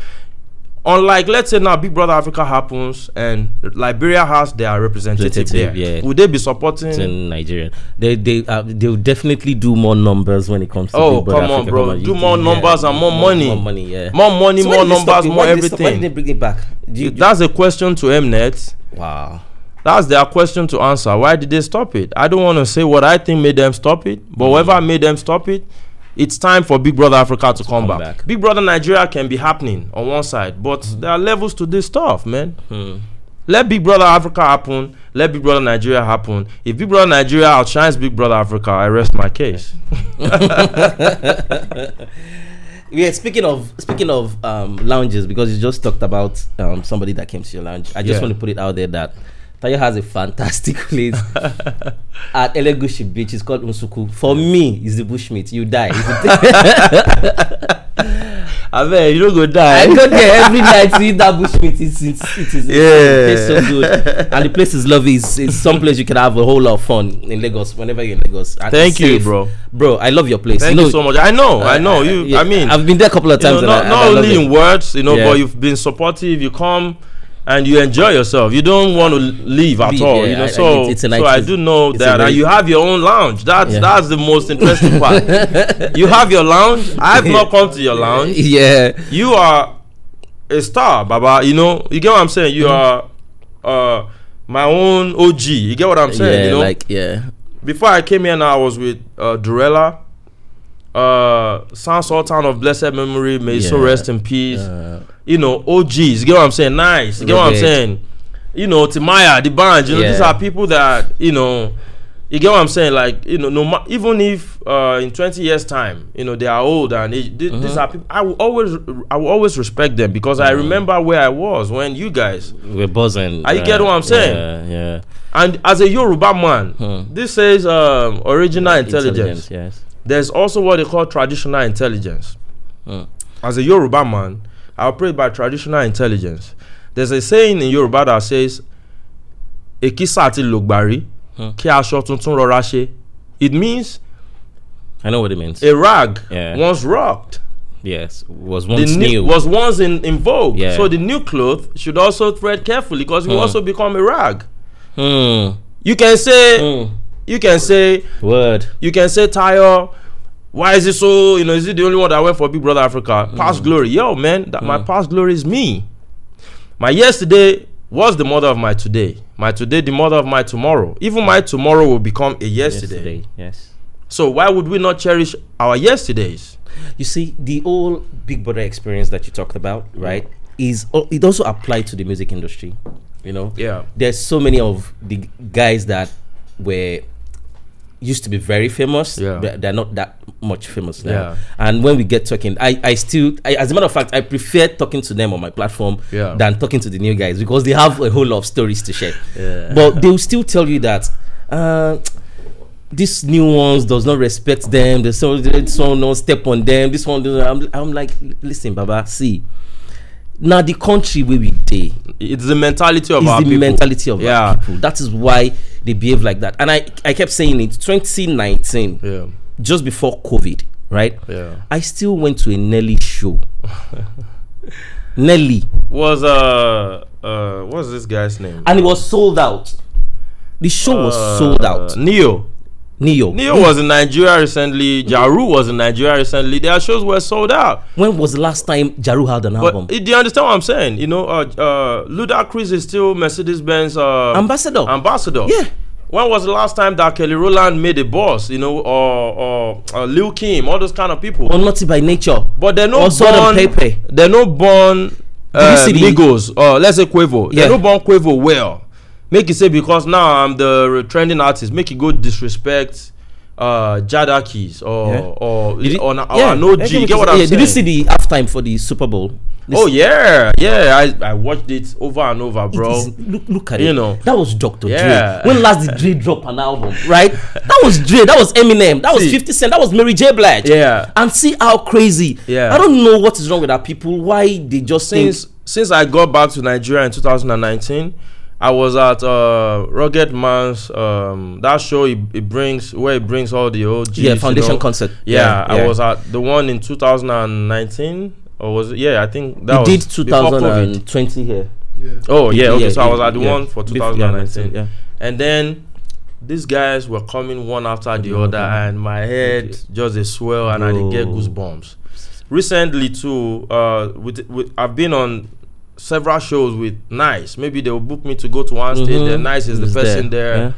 unlike let's say now big brother africa happens and liberia has their representative, there yeah. would they be supporting in Nigeria. They they uh, they will definitely do more numbers when it comes to Oh, Big Brother come on, Africa. bro. Do you- more numbers and more money. More money, yeah. more money So more numbers more they Why did they everything bring it back? Do you, do- that's a question to M-Net wow. That's their question to answer. Why did they stop it? I don't want to say what I think made them stop it, but whatever made them stop it, it's time for Big Brother Africa to, come, come back. back. Big Brother Nigeria can be happening on one side, but there are levels to this stuff, man. Hmm. Let Big Brother Africa happen. Let Big Brother Nigeria happen. If Big Brother Nigeria outshines Big Brother Africa, I rest my case. Yeah, speaking of speaking of um, lounges, because you just talked about um, somebody that came to your lounge. I just Yeah. want to put it out there that Tayo has a fantastic place at Elegushi Beach. It's called Unsuku. For me, it's the bushmeat. You die. I mean, you don't go die. I go there every night to eat that bushmeat. It's, it's, it is Yeah. it tastes so good, and the place is lovely. It's, it's some place you can have a whole lot of fun in Lagos whenever you're in Lagos. And Thank you, safe. bro. Bro, I love your place. Thank know, you so much. I know, I know. You, yeah, I mean, I've been there a couple of you know, times. not, not and I love only it. in words, you know, Yeah. but you've been supportive. You come and you enjoy yourself. You don't want to leave at all. yeah, you know, I- I- so it's- it's so I do know that, and you have your own lounge. That's Yeah. that's the most interesting part. you have your lounge. I've not come to your lounge. Yeah. You are a star, Baba. You know, you get what I'm saying. You are uh my own OG. You get what I'm saying. yeah, you know, like yeah. before I came here now, I was with uh, Durella, uh, Sound Sultan of blessed memory. May Yeah. rest in peace. Uh, you know, OGs. You get what I'm saying? Nice. You get what I'm saying? You know, Timaya, D'banj. You know, these are people that you know. You get what I'm saying? Like you know, no ma- even if uh, in 20 years time, you know, they are old and age, th- these Mhm. are people. I will always, I will always respect them because I Mhm. remember where I was when you guys. we're buzzing. Are you get what I'm saying? Yeah, yeah. And as a Yoruba man, Hmm. this says um, original intelligence. Yes. There's also what they call traditional intelligence. Hmm. As a Yoruba man, I operate by traditional intelligence. There's a saying in Yoruba that says, Ekisa kí aṣọ tuntun rọra ṣe. It means I know what it means. a rag Yeah. once rocked. yes. Was The once new, new. was once in, in vogue. Yeah. So the new cloth should also thread carefully because it will Hmm. also become a rag. Hmm. You can say, Hmm. You can say, Word. you can say Tayo, why is it so you know is it the only one that went for big brother africa? Mm. Past glory. Yo man that my mm. past glory is me. My yesterday was the mother of my today. My today the mother of my tomorrow. Even my tomorrow will become a yesterday, Yesterday. Yes. so why would we not cherish our yesterdays? You see, the whole Big Brother experience that you talked about, right, is oh, it also applied to the music industry. You know, yeah. There's so many of the guys that were used to be very famous. Yeah. but they're not that much famous now. Yeah. And when we get talking, I, I still, I, as a matter of fact, I prefer talking to them on my platform Yeah. than talking to the new guys because they have a whole lot of stories to share. Yeah. But they will still tell you that. Uh, these new ones does not respect them. This one, this one don't step on them. This one, I'm, I'm like, listen, Baba, see. Now the country where we day It's the mentality of is our the people. mentality of yeah. our people. That is why they behave like that. And I, I kept saying it. 2019, Yeah. just before COVID, right? Yeah. I still went to a Nelly show. Nelly, Was uh uh what's this guy's name? and it was sold out. The show was Uh, sold out. Ne-Yo. Ne-Yo. Ne-Yo was in Nigeria recently. Ja Rule was in Nigeria recently. Their shows were sold out. When was the last time Ja Rule had an But album? do you understand what I'm saying? You know, uh, uh, Ludacris is still Mercedes Benz uh, Ambassador. ambassador. Yeah. When was the last time that Kelly Rowland made a boss? You know, or or uh, Lil Kim, all those kind of people. or Naughty by Nature. But they're not or born. They're not born. Uh, Migos or let's say Quavo. Yeah. They're not born Quavo well. Make it say because now I'm the trending artist. Make it go disrespect uh Jadakiss or Yeah. or Did you- or, or yeah, OG. Get what I'm yeah, saying? Did you see the halftime for the Super Bowl? This- Oh yeah, yeah. I I watched it over and over, bro. is- look, look at You it. know. that was Dr. Yeah. Dre. When last did Dre drop an album? Right? That was Dre. That was Eminem. That was See. 50 Cent. That was Mary J. Blige. Yeah. And see how crazy. Yeah. I don't know what is wrong with our people. Why they just Since think. since I got back to Nigeria in 2019, I was at uh Ruggedman's um that show. It, it brings where it brings all the OGs. Yeah, you foundation know. concert. Yeah, Yeah, yeah. I was at the one in 2019 or was it? Yeah, I think that We was did before COVID. 2020 here. Oh yeah, okay. Yeah, so I was at the yeah. one for Bef- yeah, 2019, yeah. and then these guys were coming one after the Yeah, other, and my head just a swell, and I did get goosebumps. Recently too, uh, with, with I've been on several shows with 9ice. Maybe they will book me to go to one stage. Mhm. Then 9ice is the It's person there. Yeah.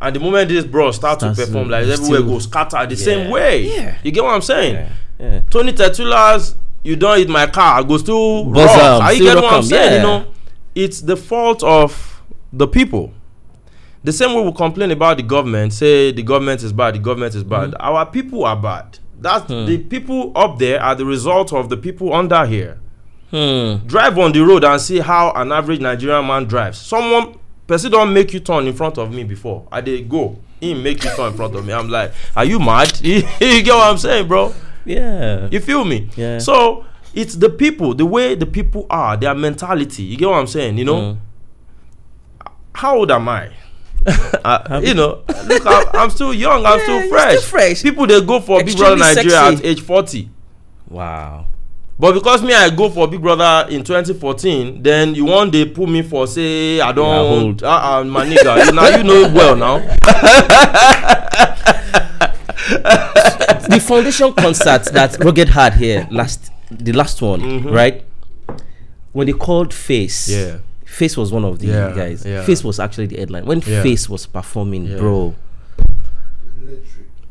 And the moment this bro start to Starts to- perform, like it's everywhere still- goes scatter the Yeah. same way. Yeah. You get what I'm saying? Yeah. yeah. Tony Tetuila, you don't hit my car, I go still Buzz rock. am, Are you still get what I'm saying? yeah. You know, it's the fault of the people. The same way we complain about the government, say the government is bad, the government is bad. Mm-hmm. Our people are bad. That's Hmm. the people up there are the result of the people under here. Hmm. Drive on the road and see how an average Nigerian man drives. Someone person don't make you turn in front of me before. I dey go. He make you turn in front of me. I'm like, are you mad? you get what I'm saying, bro? Yeah. You feel me? Yeah. So it's the people, the way the people are, their mentality. You get what I'm saying? You know, Mm. how old am I? Uh, you know, look, I'm, I'm still young. I'm Yeah, still fresh. still fresh. People they go for Big Brother Extremely Nigeria sexy. at age 40. Wow. But because me, I go for Big Brother in 2014, then you one day put me for say I don't old. uh, uh, my nigga. now you know well now. the foundation concert that Rugged had here last, the last one, right? When they called Faze, Yeah. Faze was one of the Yeah, guys. yeah. Faze was actually the headline. When. Faze was performing, bro,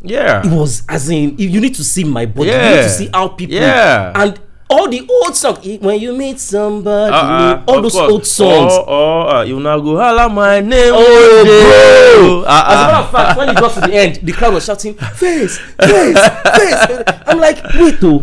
Yeah. it was as in you you need to see my body. You need Yeah. to see how people Yeah. and all the old songs. When you meet somebody, Uh-uh, all those course. old songs. Oh, oh, uh, you now go holla my name. Oh, bro. bro! As a matter of fact, when it got to the end, the crowd was shouting, "Faze, faze, faze!" I'm like, wait, though.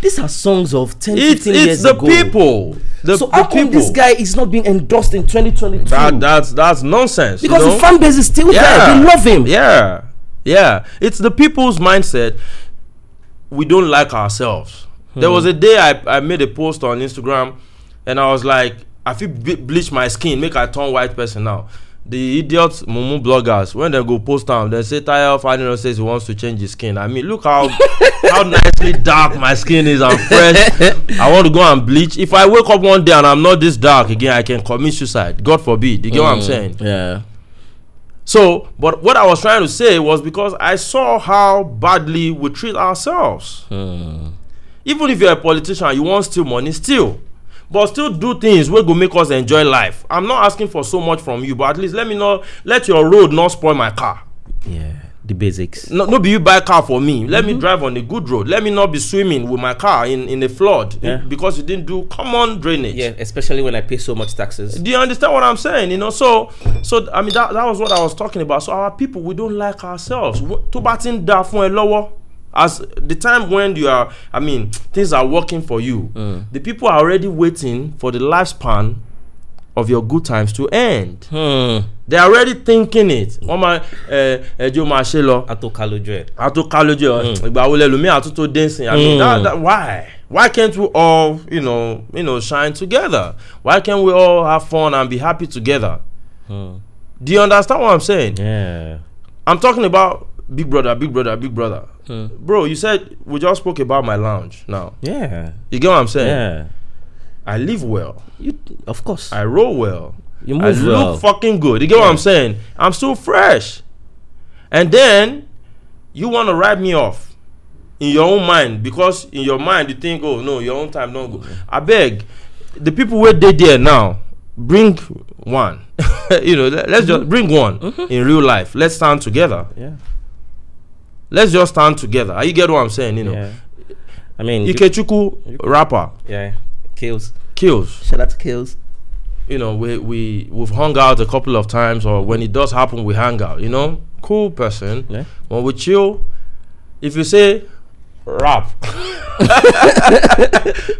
These are songs of 10, It's 15 it's years the ago. people. The, so the how come people. this guy is not being endorsed in 2022? that that's that's nonsense. you because know? the fan base is still there. They love him. Yeah, yeah. It's the people's mindset. We don't like ourselves. There was a day I, I made a post on Instagram, and I was like, I feel bleach my skin, make I turn white person now. The idiot mumu bloggers when they go post down, they say Tayo Faniran says he wants to change his skin. I mean, look how how nicely dark my skin is and fresh. I want to go and bleach. If I wake up one day and I'm not this dark again, I can commit suicide. God forbid. You get what I'm saying? Yeah. So, but what I was trying to say was because I saw how badly we treat ourselves. Hmm. Even if you're a politician, you want steal money, steal. But still do things wey go make us enjoy life. I'm not asking for so much from you, but at least let me know, let your road not spoil my car. Yeah. The basics. no, no be you buy a car for me let me mm-hmm. drive on a good road let me not be swimming with my car in in a flood Yeah. because you didn't do common drainage Yeah, especially when I pay so much taxes. do you understand what i'm saying you know so so i mean that, that was what i was talking about so our people we don't like ourselves tó bá ti ń da fún ẹ lọ́wọ́ as the time when you are i mean things are working for you the people are already waiting for the lifespan of your good times to end Hmm. they are already thinking it wọ́n máa ẹ ẹjọ́ máa ṣe lọ Atoka lójú ẹ̀. àtúkà lójú ẹ ìgbà wo lẹlòmíì àtúntò dancing i mean Mm. that, that, why why can't we all you know you know shine together why can't we all have fun and be happy together Hmm. do you understand what i'm saying Yeah. i'm talking about big brother big brother big brother Hmm. bro you said we just spoke about my lounge now Yeah. you get what i'm saying Yeah. i live well You, of course. i roll well you I move look well. fucking good. You get what I'm saying? I'm still fresh. And then you want to write me off in your own mind because in your mind you think, oh no, your own time don't go. I beg, the people where they there now, bring one. you know, let- let's just bring one in real life. Let's stand together. yeah. Let's just stand together. Are you get what I'm saying? You know, Yeah. I mean, Ikechukwu rapper yeah. Killz. killz. Shout out to Killz. you know, we we we've hung out a couple of times, or when it does happen, we hang out. You know, cool person. Yeah. When we chill, if you say rap,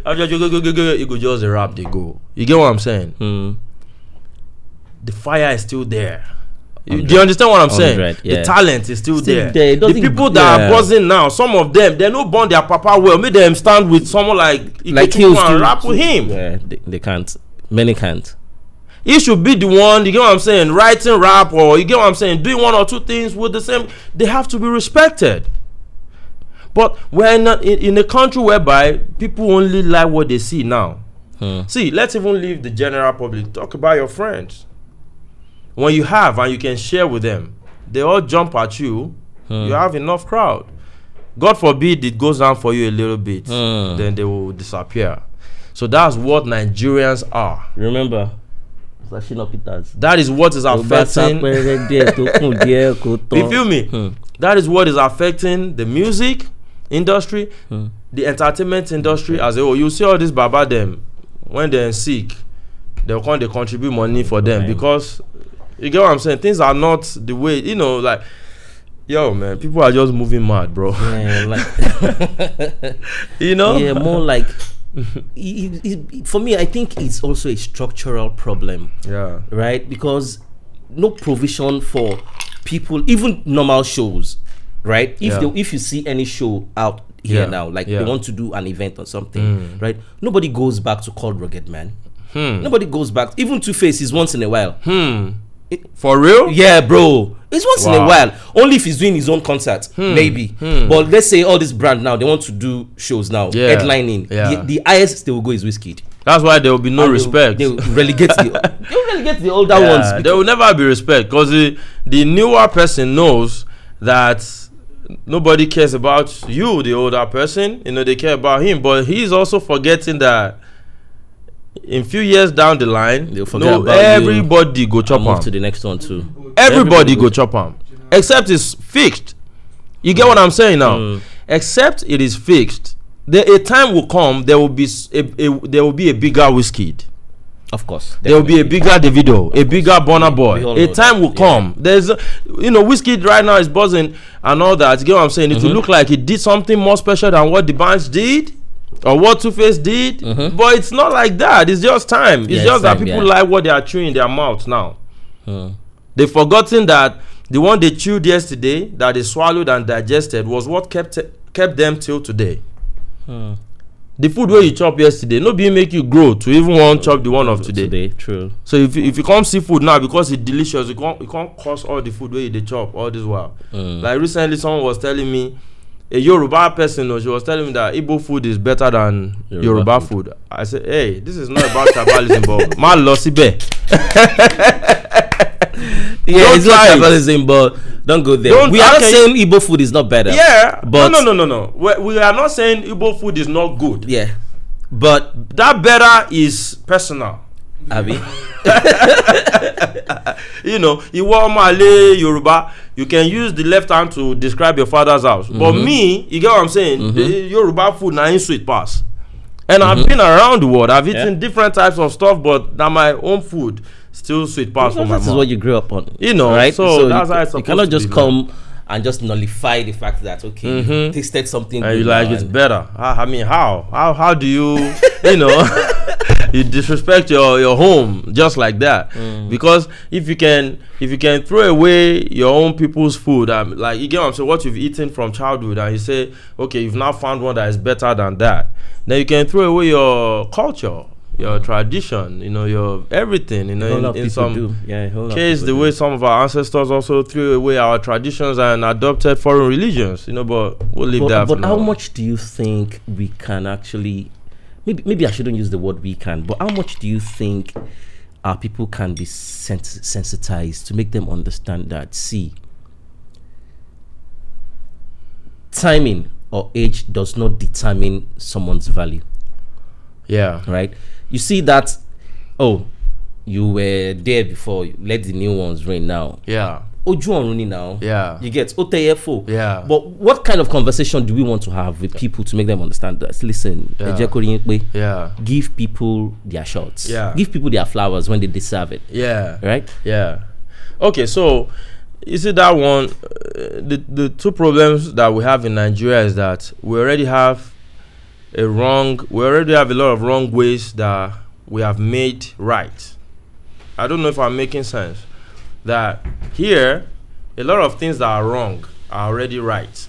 after you go go go go, you go just rap they go. You get what I'm saying? Hmm. The fire is still there. You, do you understand what I'm saying? Yeah. The talent is still, Still there. there. The people that yeah. are buzzing now, some of them, they no born their papa well. Make them stand with someone like Like Killz. and too- rap with him. Yeah. They, they can't. Many can't. he should be the one you get what i'm saying writing rap or you get what i'm saying doing one or two things with the same they have to be respected but we're in a, in, in a country whereby people only like what they see now Hmm. see let's even leave the general public talk about your friends when you have and you can share with them they all jump at you you have enough crowd god forbid it goes down for you a little bit Hmm. then they will disappear so that's what nigerians are Remember. Sir Shina Peters. that is what is affecting you feel me Hmm. that is what is affecting the music industry Hmm. the entertainment industry as a whole you see all this baba them when they're sick they'll come they contribute money for them because you get what i'm saying things are not the way you know like yo man people are just moving mad bro Yeah, like you know yeah, more like it- it- for me. I think it's also a structural problem, yeah right? Because no provision for people, even normal shows, right? If Yeah. they, if you see any show out here Yeah, now, like yeah. they want to do an event or something, right? Nobody goes back to call Ruggedman. hmm Nobody goes back. Even Two faces once in a while. hmm for real Yeah, bro. It's once in a while. Only if he's doing his own concert, hmm, maybe. Hmm. But let's say all this brand now they want to do shows now, Yeah. headlining. Yeah. The, the highest they will go is Wizkid. that's why there will be no respect They will relegate the. They will relegate the older Yeah, ones. there will never be respect because the the newer person knows that nobody cares about you, the older person. You know they care about him, but he's also forgetting that in few years down the line, They'll forget no, about you. everybody go chop am. to the next one too. Everybody go chop am, except it's fixed. You get what I'm saying now? Mm. Except it is fixed. There, a time will come. There will be s- a, a there will be a bigger Wizkid. Of course. There will be a bigger Davido, a bigger Burna we Boy. A time that, will yeah. come. There's, a, you know, Wizkid right now is buzzing and all that. You get what I'm saying? It Mm-hmm. will look like it did something more special than what the bands did or what Two Face did, but it's not like that. It's just time. It's Mm-hmm. Yeah, just it's that time, people yeah. like what they are chewing in their mouth now. Hmm. They've forgotten that the one they chewed yesterday, that they swallowed and digested, was what kept kept them till today. Hmm. The food where you chop yesterday, no be make you grow to even want chop the one of today. Today, true. So if you, if you come see food now because it's delicious, you can't you can't cost all the food where you dey chop all this while. Mm. Like recently, someone was telling me, a Yoruba person, she was telling me that Igbo food is better than Yoruba Yoruba, food. I said, hey, this is not about tribalism, but ma lọ síbẹ̀. Yeah, Don't it's not tribalism, but don't go there. Don't- we are saying Igbo food is not better. Yeah, But- no, no, no, no, no. We, we are not saying Igbo food is not good. Yeah. But That better is personal. Abi. you know, Iwo Male Yoruba, you can use the left hand to describe your father's house. But Mm-hmm. me, you get what I'm saying? The Yoruba food na in sweet pass. And I've been around the world. I've eaten Mm-hmm. Yeah. different types of stuff, but now my own food still sweet pass for my This is what you grew up on. You know, right? so that's you, how it's you cannot just come and just nullify the fact that okay, you tasted something and you like it's better. I, I mean, how? How how do you you know you disrespect your your home just like that? Because if you can if you can throw away your own people's food, um, like you get what I'm saying, what you've eaten from childhood, and you say, okay, you've now found one that is better than that, then you can throw away your culture, your tradition, you know, your everything, you know, in, in some. Yeah, a whole lot of case the do. way some of our ancestors also threw away our traditions and adopted foreign religions, you know, but we'll leave But, that but how now. much do you think we can actually? Maybe maybe I shouldn't use the word we can, but how much do you think our people can be sens- sensitized to make them understand that? See, timing or age does not determine someone's value. Yeah. right? You see that, oh, you were there before. Let the new ones reign now. Yeah. Oju ọ̀run ni now. Yeah. You get OTFO. Yeah. But what kind of conversation do we want to have with people to make them understand that? Listen, ẹ Yeah. jẹ́ kó rí yín pé Yeah. give people their shots. Yeah. Give people their flowers when they deserve it. Yeah. Right? Yeah. Okay, so you see that one uh, the the two problems that we have in Nigeria is that we already have a wrong we already have a lot of wrong ways that we have made right. I don't know if I'm making sense. That here a lot of things that are wrong are already right.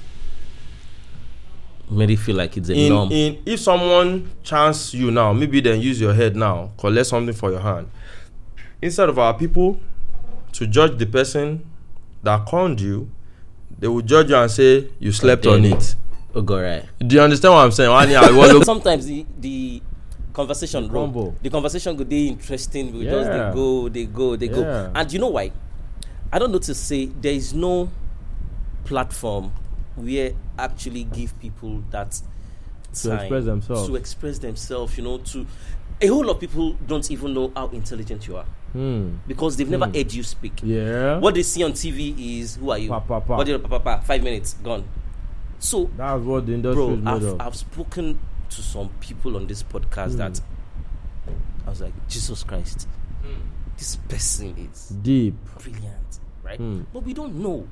Made it feel like it's a in, norm. in if someone chance you now maybe then use your head now collect something for your hand instead of our people to judge the person that conned you they will judge you and say you slept on it oh, right. do you understand what i'm saying Wani, I want to- Sometimes the the conversation Crumble. wrong. The conversation go dey interesting. We just Yeah. they go, they go, they Yeah. go. And you know why? I don't know to say there is no platform where actually give people that time express themselves. To express themselves, you know, to a whole lot of people don't even know how intelligent you are Hmm. because they've never heard you speak. yeah What they see on TV is who are you? Pa, pa, pa. What you pa, pa, pa, five minutes gone. So that's what the industry bro is made I've, of I've spoken to some people on this podcast that i was like jesus christ. This person is deep. brilliant right? Hmm. but we don't know.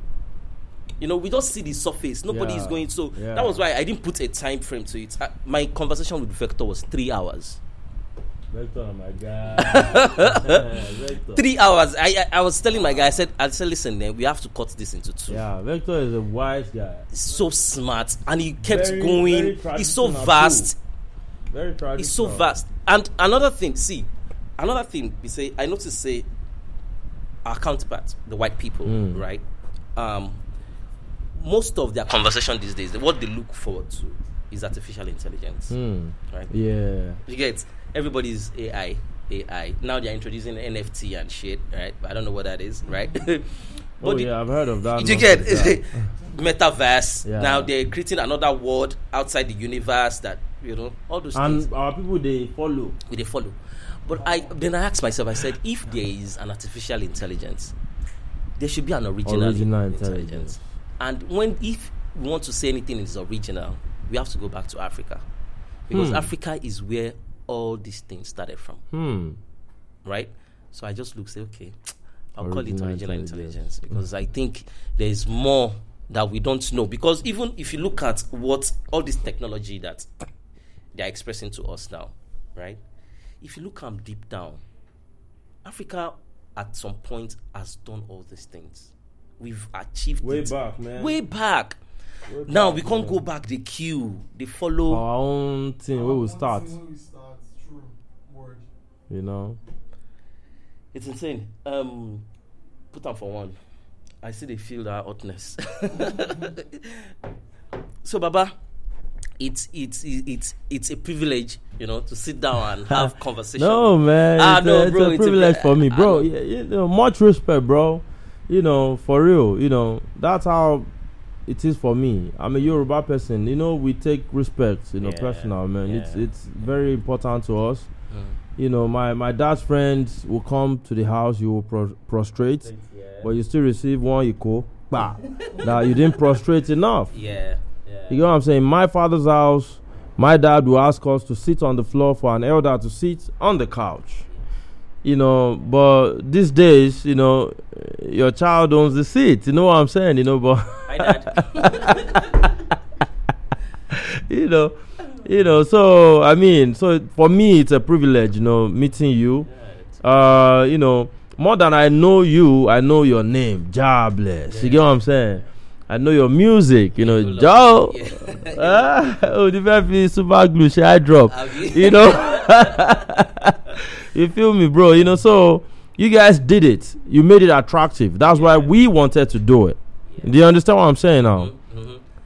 You know we just see the surface. Nobody is going so Yeah. that was why i didn't put a time frame to it. I, my conversation with vector was three hours Vector, my guy. Three hours. I i, I was telling my guy i said i said listen man, we have to cut this into two. Yeah Vector is a wise guy. He's so smart and he kept Very, going. Very he's so vast. Very traditional it's so vast. And another thing see another thing we say i notice say our counterparts the white people Mm. right? Um most of their conversation these days what they look forward to is artificial intelligence. Hmm. right? Yeah. You get everybody's ai ai now they're introducing nft and shit right i don't know what that is right but oh the- yeah i've heard of that you get metaverse Yeah. now they're creating another world outside the universe that you know all those things and our people they follow we they follow. But I then I asked myself, I said, if there is an artificial intelligence, there should be an original, Original intelligence. intelligence. And when if we want to say anything is original, we have to go back to Africa. Because Hmm. Africa is where all these things started from. hmm Right? So I just look say, okay, I'll call it Original original intelligence. intelligence because I think there is more that we don't know. Because even if you look at what all this technology that they're expressing to us now, right? If you look um, deep down, Africa at some point has done all these things. We've achieved way it back man way back. Way Now back, we can't man. go back the queue. They follow. our own thing where we start When we start, true. Word. You know It's insane. Um, put on for one. I see they feel that hotness. so, Baba, it's it's it's it's a privilege, you know, to sit down and have conversation. No man, Ah, it's, no, a, it's bro, a it's a privilege pri- for me, bro. Yeah, you know, much respect, bro. You know, for real. You know, that's how it is for me. I'm a Yoruba person. You know, we take respect. You know, Yeah, personal man. It's it's very important to us. Mm. You know, my my dad's friends will come to the house. You will pro- prostrate, but you still receive one echo. Bah, that you didn't prostrate enough. Yeah. Yeah. You know what I'm saying? My father's house, my dad will ask us to sit on the floor for an elder to sit on the couch. You know, but these days, you know, your child owns the seat. You know what I'm saying? You know, but Hi, Dad. you know, you know. So I mean, so for me, it's a privilege, you know, meeting you. Uh, you know, more than I know you, I know your name, Jobless. You get what I'm saying? I know your music, you know, People Joe. Ah, oh, the very super glue, I drop? You? know you feel me bro you know so you guys did it you made it attractive that's why we wanted to do it Yeah. do you understand what i'm saying now Mhm.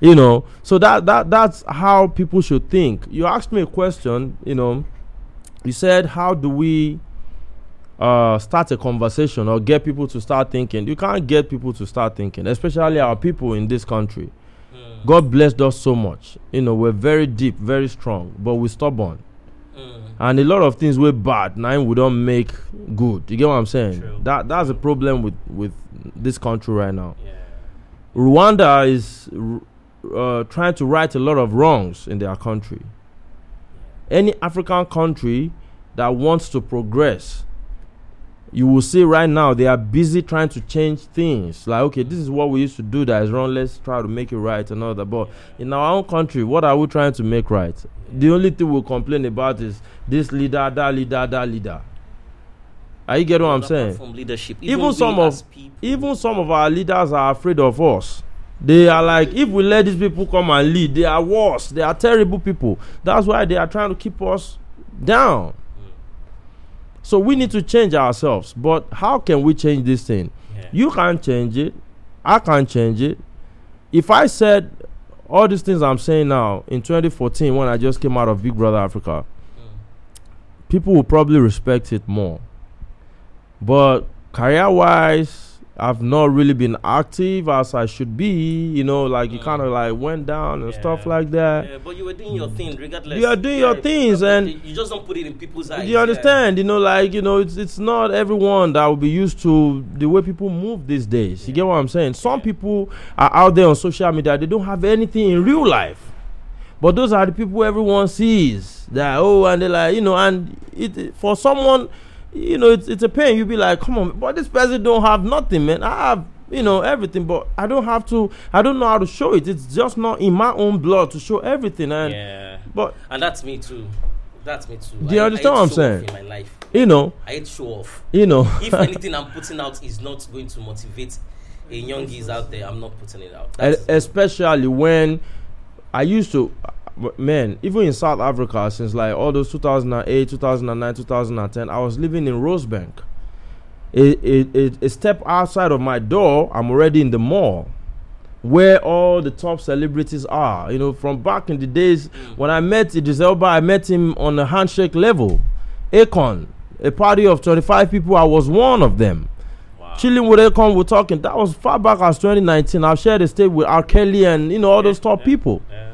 You know so that that that's how people should think. You asked me a question you know. You said how do we uh start a conversation or get people to start thinking? You can't get people to start thinking especially our people in this country. Mm. god blessed us so much. You know we're very deep very strong but we're stubborn. Mm. and a lot of things wey bad. Na we don't make good. You get what i'm saying? True. that that's a problem with with this country right now. Yeah. rwanda is uh, trying to right a lot of wrongs in their country. Any african country that wants to progress you will see right now they are busy trying to change things. Like okay this is what we used to do that is wrong let's try to make it right and all that. But in our own country what are we trying to make right? The only thing we complain about is this leader that leader that leader. Are you get what i'm saying? From leadership, Even we some of- people, even some of our leaders are afraid of us they are like if we let these people come and lead they are worse. They are terrible people. That's why they are trying to keep us down. Hmm. So we need to change ourselves. But how can we change this thing? Yeah. you can't change it. I can't change it. If i said all these things i'm saying now in 2014 when i just came out of big brother africa hmm. people will probably respect it more. But career wise i've not really been active as i should be you know like Mm. kind of like went down and stuff like that Yeah, but you were doing your thing regardless. You are doing your things and- you just don't put it in people's eyes. You understand? You know, like you know, it's it's not everyone that will be used to the way people move these days. You get what I'm saying? Some Yeah. people are out there on social media; they don't have anything in real life, but those are the people everyone sees. That oh, and they're like, you know, and it for someone, you know, it's it's a pain. You be like, come on, but this person don't have nothing, man. I have. You know everything, but I don't have to. I don't know how to show it. It's just not in my own blood to show everything. And Yeah, but and that's me too. That's me too. Do you I- I understand hate what I'm saying? In my life, you know, I hate show off. you know. If anything I'm putting out is not going to motivate a youngies out there, I'm not putting it out. That's, especially when I used to, man, even in South Africa, since like all those 2008, 2009, 2010, I was living in Rosebank. A, a, a, a step outside of my door, I'm already in the mall where all the top celebrities are. You know, from back in the days mm. when I met Idris Elba, I met him on a handshake level. Akon, a party of 25 people, I was one of them wow. chilling with Akon, we're talking. That was far back as 2019. I've shared a stage with R. Kelly and you know all those top yeah. people. Yeah.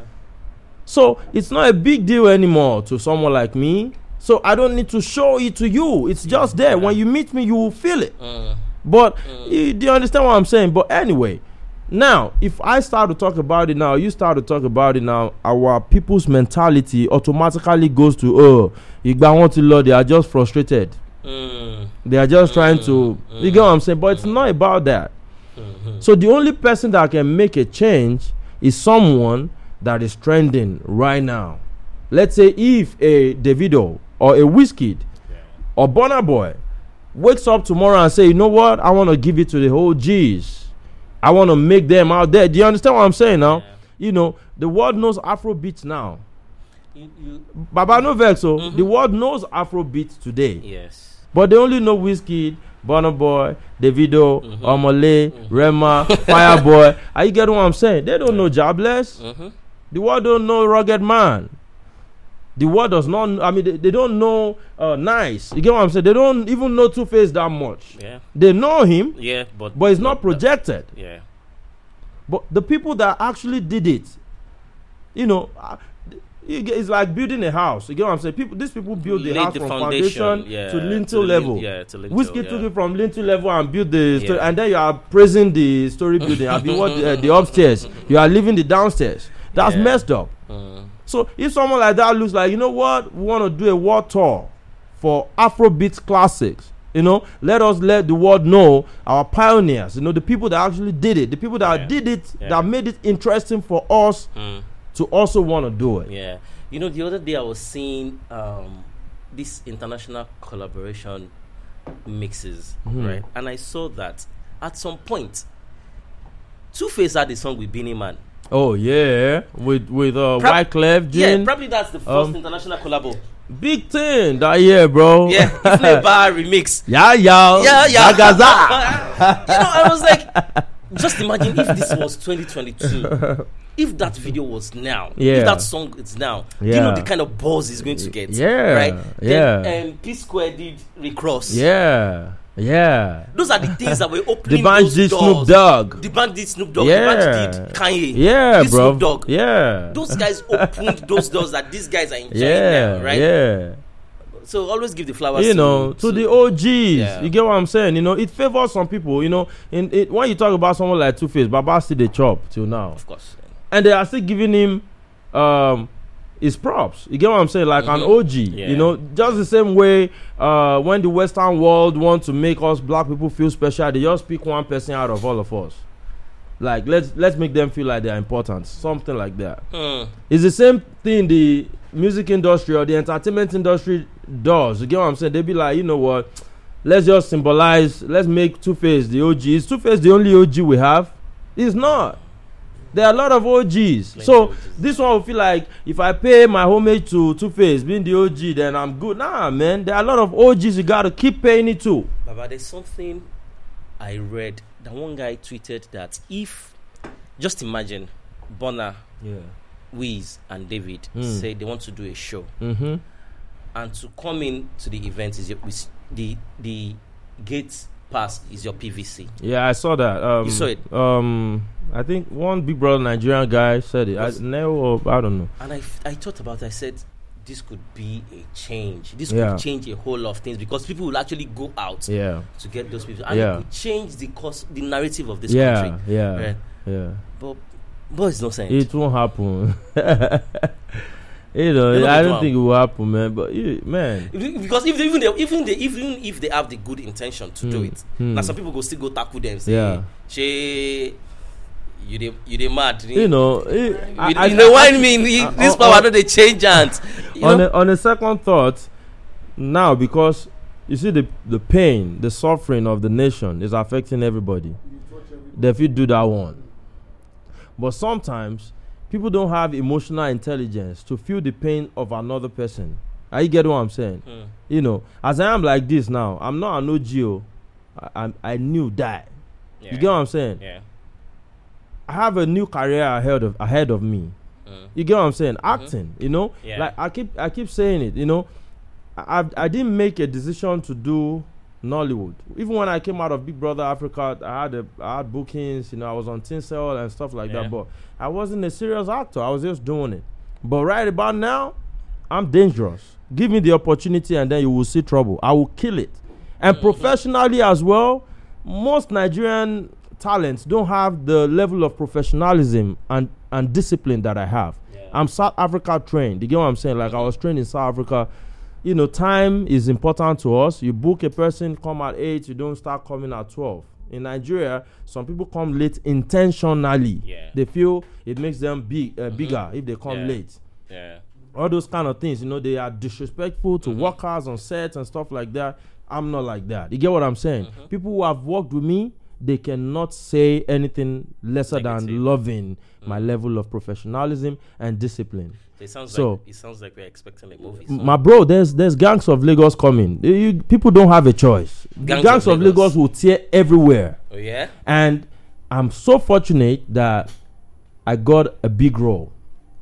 So it's not a big deal anymore to someone like me. So I don't need to show it to you. It's just there. When you meet me, you will feel it. Mm. But you, do you understand what I'm saying? But anyway, now if I start to talk about it now, you start to talk about it now, our people's mentality automatically goes to oh, Igba want to law, they are just frustrated. Mm. They are just trying to Mm, you get what I'm saying? But it's not about that. Mhm. So the only person that can make a change is someone that is trending right now. Let's say if a Davido or a Wizkid or Burna Boy wakes up tomorrow and say, you know what, I want to give it to the whole G's. I want to make them out there. Do you understand what I'm saying now? Yeah. You know, the world knows Afrobeat now. You, you, Baba no vex, so Mhm. the world knows Afrobeat today. yes. But they only know Wizkid, Burna Boy, Davido, Mhm. Omole, Mhm. Rema, Fireboy. Are you getting what I'm saying? They don't know Jobless. Mm-hmm. The world don't know Ruggedman. The world does not. I mean, they, they don't know uh, 9ice. You get what I'm saying? They don't even know Two Face that much. Yeah. They know him, Yeah. But but it's not that- projected. Yeah. But the people that actually did it, you know, uh, it's like building a house. You get what I'm saying? People, these people build the Laid house the from foundation, foundation, yeah, to to lintel the lin- level. yeah, to lintel, Wizkid yeah. took it from lintel level and built the story, and then you are praising the story building. I mean, what uh, the upstairs? You are leaving the downstairs. That's Yeah. messed up. Mm. So if someone like that looks like, you know what, we want to do a world tour for Afrobeat classics. You know, let us let the world know our pioneers. You know, the people that actually did it, the people that Yeah. did it, Yeah. that made it interesting for us Mm. to also want to do it. Yeah. You know, the other day I was seeing um, this international collaboration mixes, Mhm. right? And I saw that at some point, Two Face had a song with Beenie Man. Oh yeah, with with uh, Prob- Wyclef Yeah, probably that's the first um, international collabo. big thing that year, bro. Yeah, Ifne Bar remix. yeah, yeah, Yeah, yeah. Zagaza. you know, I was like, just imagine if this was 2022. If that video was now, Yeah. if that song is now, do you know the kind of buzz it's going to get? Yeah, right. yeah. Then, um, P Square did Rick Ross. yeah, yeah. those are the things that were opening. D'banj those did doors. Snoop Dogg. D'banj did Snoop Dogg. Yeah. The band did Kanye. Yeah, did bro. Snoop Dogg. Yeah. Those guys opened those doors that these guys are enjoying yeah, now, right? yeah. So always give the flowers. you know, to the OGs. Yeah. You get what I'm saying? You know, it favors some people. You know, in it, when you talk about someone like Two Face, Baba still the chop till now, of course. and they are still giving him um his props. You get what I'm saying? Like an Mhm. OG. Yeah. You know, just the same way uh when the Western world want to make us black people feel special, they just pick one person out of all of us. Like let's let's make them feel like they're important, something like that. Hmm. It's the same thing the music industry or the entertainment industry does. You get what I'm saying? They be like, you know what? Let's just symbolize. Let's make Two Face the OG. Is Two Face the only OG we have? It's not. There are a lot of OGs. so of OGs. this one will feel like if I pay my homage to Two Face being the OG, then I'm good. Nah, man. There are a lot of OGs you gotta keep paying it to. Baba, there's something I read that one guy tweeted that if, just imagine, Burna, Yeah. Wiz, and David Mm. say they want to do a show, Mm-hmm. and to come in to the event is your, is the the gate pass is your PVC. Yeah, I saw that. Um, You saw it? Um, I think one Big Brother Nigerian guy said it. I, or I don't know. And I, I thought about it. I said, this could be a change. This Yeah. could change a whole lot of things because people will actually go out Yeah. to get those people, and Yeah. it could change the cost, the narrative of this yeah, country. yeah, Right. yeah. But but it's no sense. It won't happen. you know, I do don't think it will happen, man. But you, man, because if they, even they, even they, even if they have the good intention to do Hmm, it, hmm. now some people go still go tackle them say, Yeah. "She, you dey you dey mad." you know, it, I, you, I, you know what I I- mean? I- this on- power on- no dey change hands. On know? a, on a second thought, now because you see the the pain, the suffering of the nation is affecting everybody. They fit do that one. But sometimes people don't have emotional intelligence to feel the pain of another person. Are you get what I'm saying? Hmm. You know, as I am like this now, I'm not an OGO. I, I, I knew that. Yeah. You get what I'm saying? Yeah. I have a new career ahead of ahead of me. Mm. You get what I'm saying? Acting, you know, Yeah. like I keep I keep saying it. You know, I I've- I didn't make a decision to do Nollywood. Even when I came out of Big Brother Africa, I had a, I had bookings. You know, I was on Tinsel and stuff like Yeah. that. But I wasn't a serious actor. I was just doing it. But right about now, I'm dangerous. Give me the opportunity, and then you will see trouble. I will kill it. And Mm-hmm. professionally as well, most Nigerian talents don't have the level of professionalism and, and discipline that I have. Yeah. I'm South Africa trained. You get what I'm saying? Like I was trained in South Africa. You know, time is important to us. You book a person, come at eight, you don't start coming at twelve. In Nigeria, some people come late intentionally. Yeah. They feel it makes them big, uh, bigger if they come Yeah. late Yeah. all those kind of things. You know, they are disrespectful Mm-hmm. to workers on sets and stuff like that. I'm not like that. You get what I'm saying? Mm-hmm. People who have worked with me, they cannot say anything lesser Negative. than loving Mm. my level of professionalism and discipline. It sounds So- like it sounds like we're expecting a movie. Soon. My bro, there's there's gangs of Lagos coming. You- people don't have a choice. Gangs gangs, of of, Lagos. Lagos will tear everywhere. oh yeah. And I'm so fortunate that I got a big role,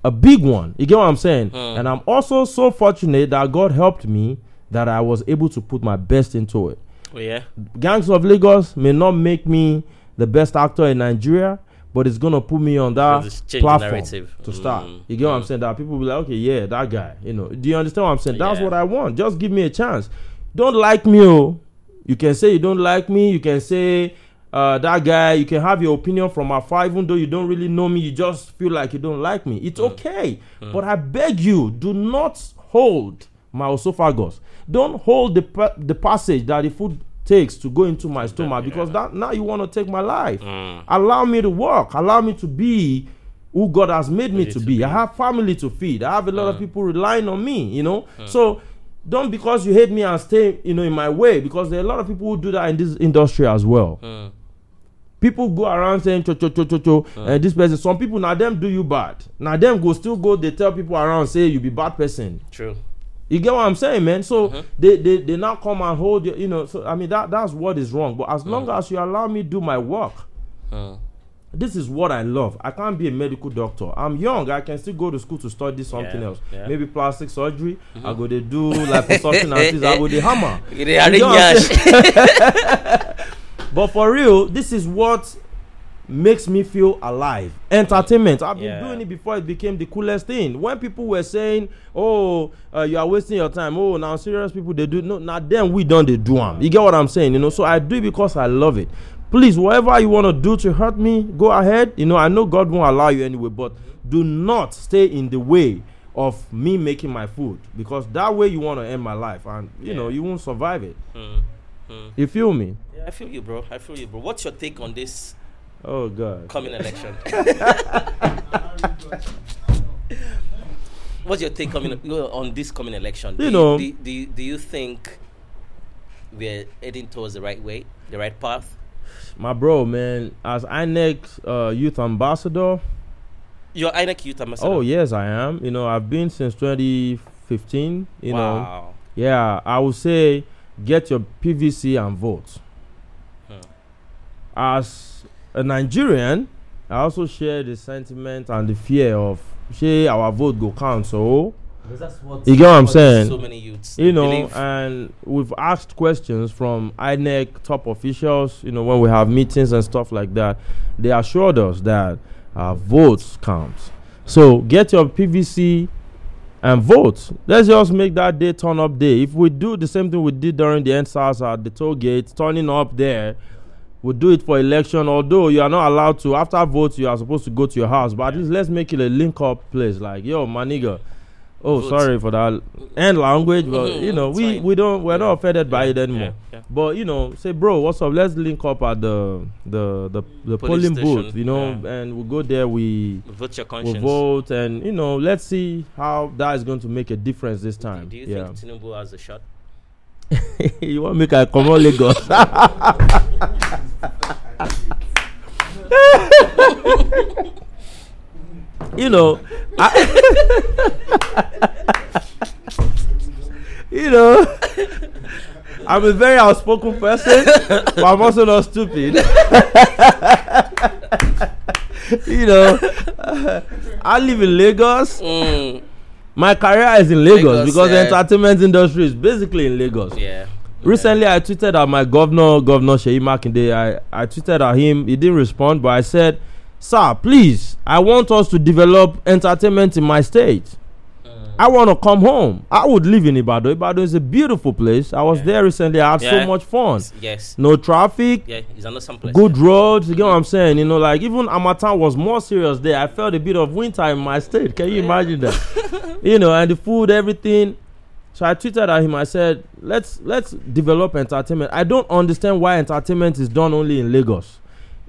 a big one. You get what I'm saying? Hmm. And I'm also so fortunate that God helped me that I was able to put my best into it. Oh yeah. Gangs of Lagos may not make me the best actor in Nigeria, but it's gonna put me on that the platform narrative. to start. Mm, You get what I'm mm. saying? That people will be like, okay, yeah, that guy. You know, do you understand what I'm saying? That's Yeah. what I want. Just give me a chance. Don't like me, oh. You can say you don't like me. You can say uh, that guy. You can have your opinion from afar, even though you don't really know me. You just feel like you don't like me. Mm. It's okay. But I beg you, do not hold my esophagus. Don't hold the the passage that the food takes to go into my stomach because that now you want to take my life. Mm. Allow me to work. Allow me to be who God has made me to to be. be. I have family to feed. I have a lot of people relying on me, you know. Mm. So don't because you hate me and stay, you know, in my way because there are a lot of people who do that in this industry as well. Mm. People go around saying cho cho cho cho cho and this person. Some people now them do you bad. Now them go still go. They tell people around say you be bad person. True. You get what I'm saying, man? So Mm-hmm. they, they they now come and hold you, you know. So I mean that that's what is wrong. But as Mm. long as you allow me do my work, Mm. this is what I love. I can't be a medical doctor. I'm young. I can still go to school to study something Yeah, else. yeah. Mm-hmm. Maybe plastic surgery. I go to do like something and this. I go the hammer. You know what I'm yash. But for real, this is what makes me feel alive. Entertainment. I've been Yeah. doing it before it became the coolest thing. When people were saying, "Oh, uh, you are wasting your time," oh, now serious people they do no. Now then we done they do them. You get what I'm saying? You know. So I do it because I love it. Please, whatever you want to do to hurt me, go ahead. You know, I know God won't allow you anyway, but do not stay in the way of me making my food because that way you want to end my life, and you know you won't survive it. Mm. Mm. You feel me? Yeah, I feel you, bro. I feel you, bro. What's your take on this Oh God. coming election? What's your take coming on this coming election? You do know- do, do, do you think we're heading towards the right way, the right path? my bro, man, as INEC uh, youth ambassador, You're INEC youth ambassador. oh yes, I am. You know, I've been since 2015. You know, yeah, I would say get your PVC and vote. Hmm. As a Nigerian, I also share the sentiment and the fear of say our vote go count. So Because that's what You get what I'm saying? So many youths, you know, believe. and we've asked questions from INEC top officials, you know, when we have meetings and stuff like that. They assured us that our votes count. So get your PVC and vote. Let's just make that day turn up day. If we do the same thing we did during the EndSARS at the toll gate, turning up there, we'll do it for election. Although you are not allowed to, after vote, you are supposed to go to your house. But at least let's make it a link up place. Like, yo, my nigga. Oh, Vote. sorry for that end language, but Mhm, you know, we fine. we don't we're not Yeah. offended by it anymore. yeah, yeah. But you know, say, bro, what's up? Let's link up at the the the, the polling station, booth, you know, yeah. and we go there. We Vote your conscience. we conscience. vote, and you know, let's see how that is going to make a difference this time. Do you yeah, think Tinubu has a shot? you want make I come on Lagos? you know, I, you know, I'm a very outspoken person, but I'm also not stupid. you know, I live in Lagos. Mm, My career is in Lagos, Lagos, because the yeah. entertainment industry is basically in Lagos. yeah. Recently, I tweeted at my governor, Governor Sheyi Makinde. I, I tweeted at him. He didn't respond, but I said, "Sir, please, I want us to develop entertainment in my state. I want to come home. I would live in Ibadan. Ibadan is a beautiful place. I was Yeah. there recently. I had Yeah. so much fun. Yes. No traffic, Yeah, under some place. good roads. You get what I'm saying? You know, like even Harmattan was more serious there. I felt a bit of winter in my state. Can you imagine that? you know, and the food, everything. So I tweeted at him. I said, "Let's let's develop entertainment. I don't understand why entertainment is done only in Lagos.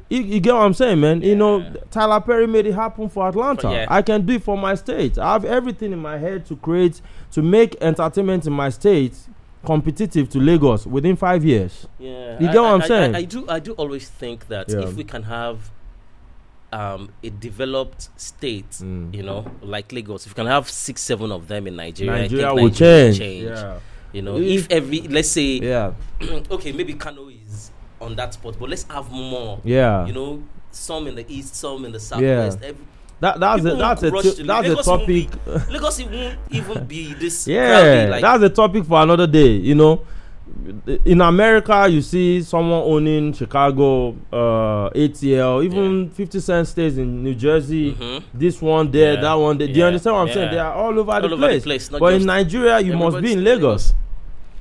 You, you get what I'm saying, man? You know, Tyler Perry made it happen for Atlanta. Yeah. I can do it for my state. I have everything in my head to create to make entertainment in my state competitive to Lagos within five years. Yeah, You I- get what I- I'm I- saying? I, I do. I do always think that Yeah. if we can have um, a developed state, Mm. you know, like Lagos, if we can have six, seven of them in Nigeria, I Nigeria think will Nigeria change. Yeah. You know, If- if every, let's say, Yeah. okay, maybe Kano is on that spot, but let's have more. Yeah. You know, some in the east, some in the southwest. Every, That that's a, that's a won't rush t- to that's a Lagos won't topic. be- Lagos, it won't even be this. yeah, crowded, like, that's a topic for another day. You know, in America, you see someone owning Chicago, uh, ATL, even 50 Cent stays in New Jersey. Mhm. This one there, Yeah. that one there. Do you understand what I'm saying? They are all over, the, All over the place. place, But in Nigeria, you must be in Lagos.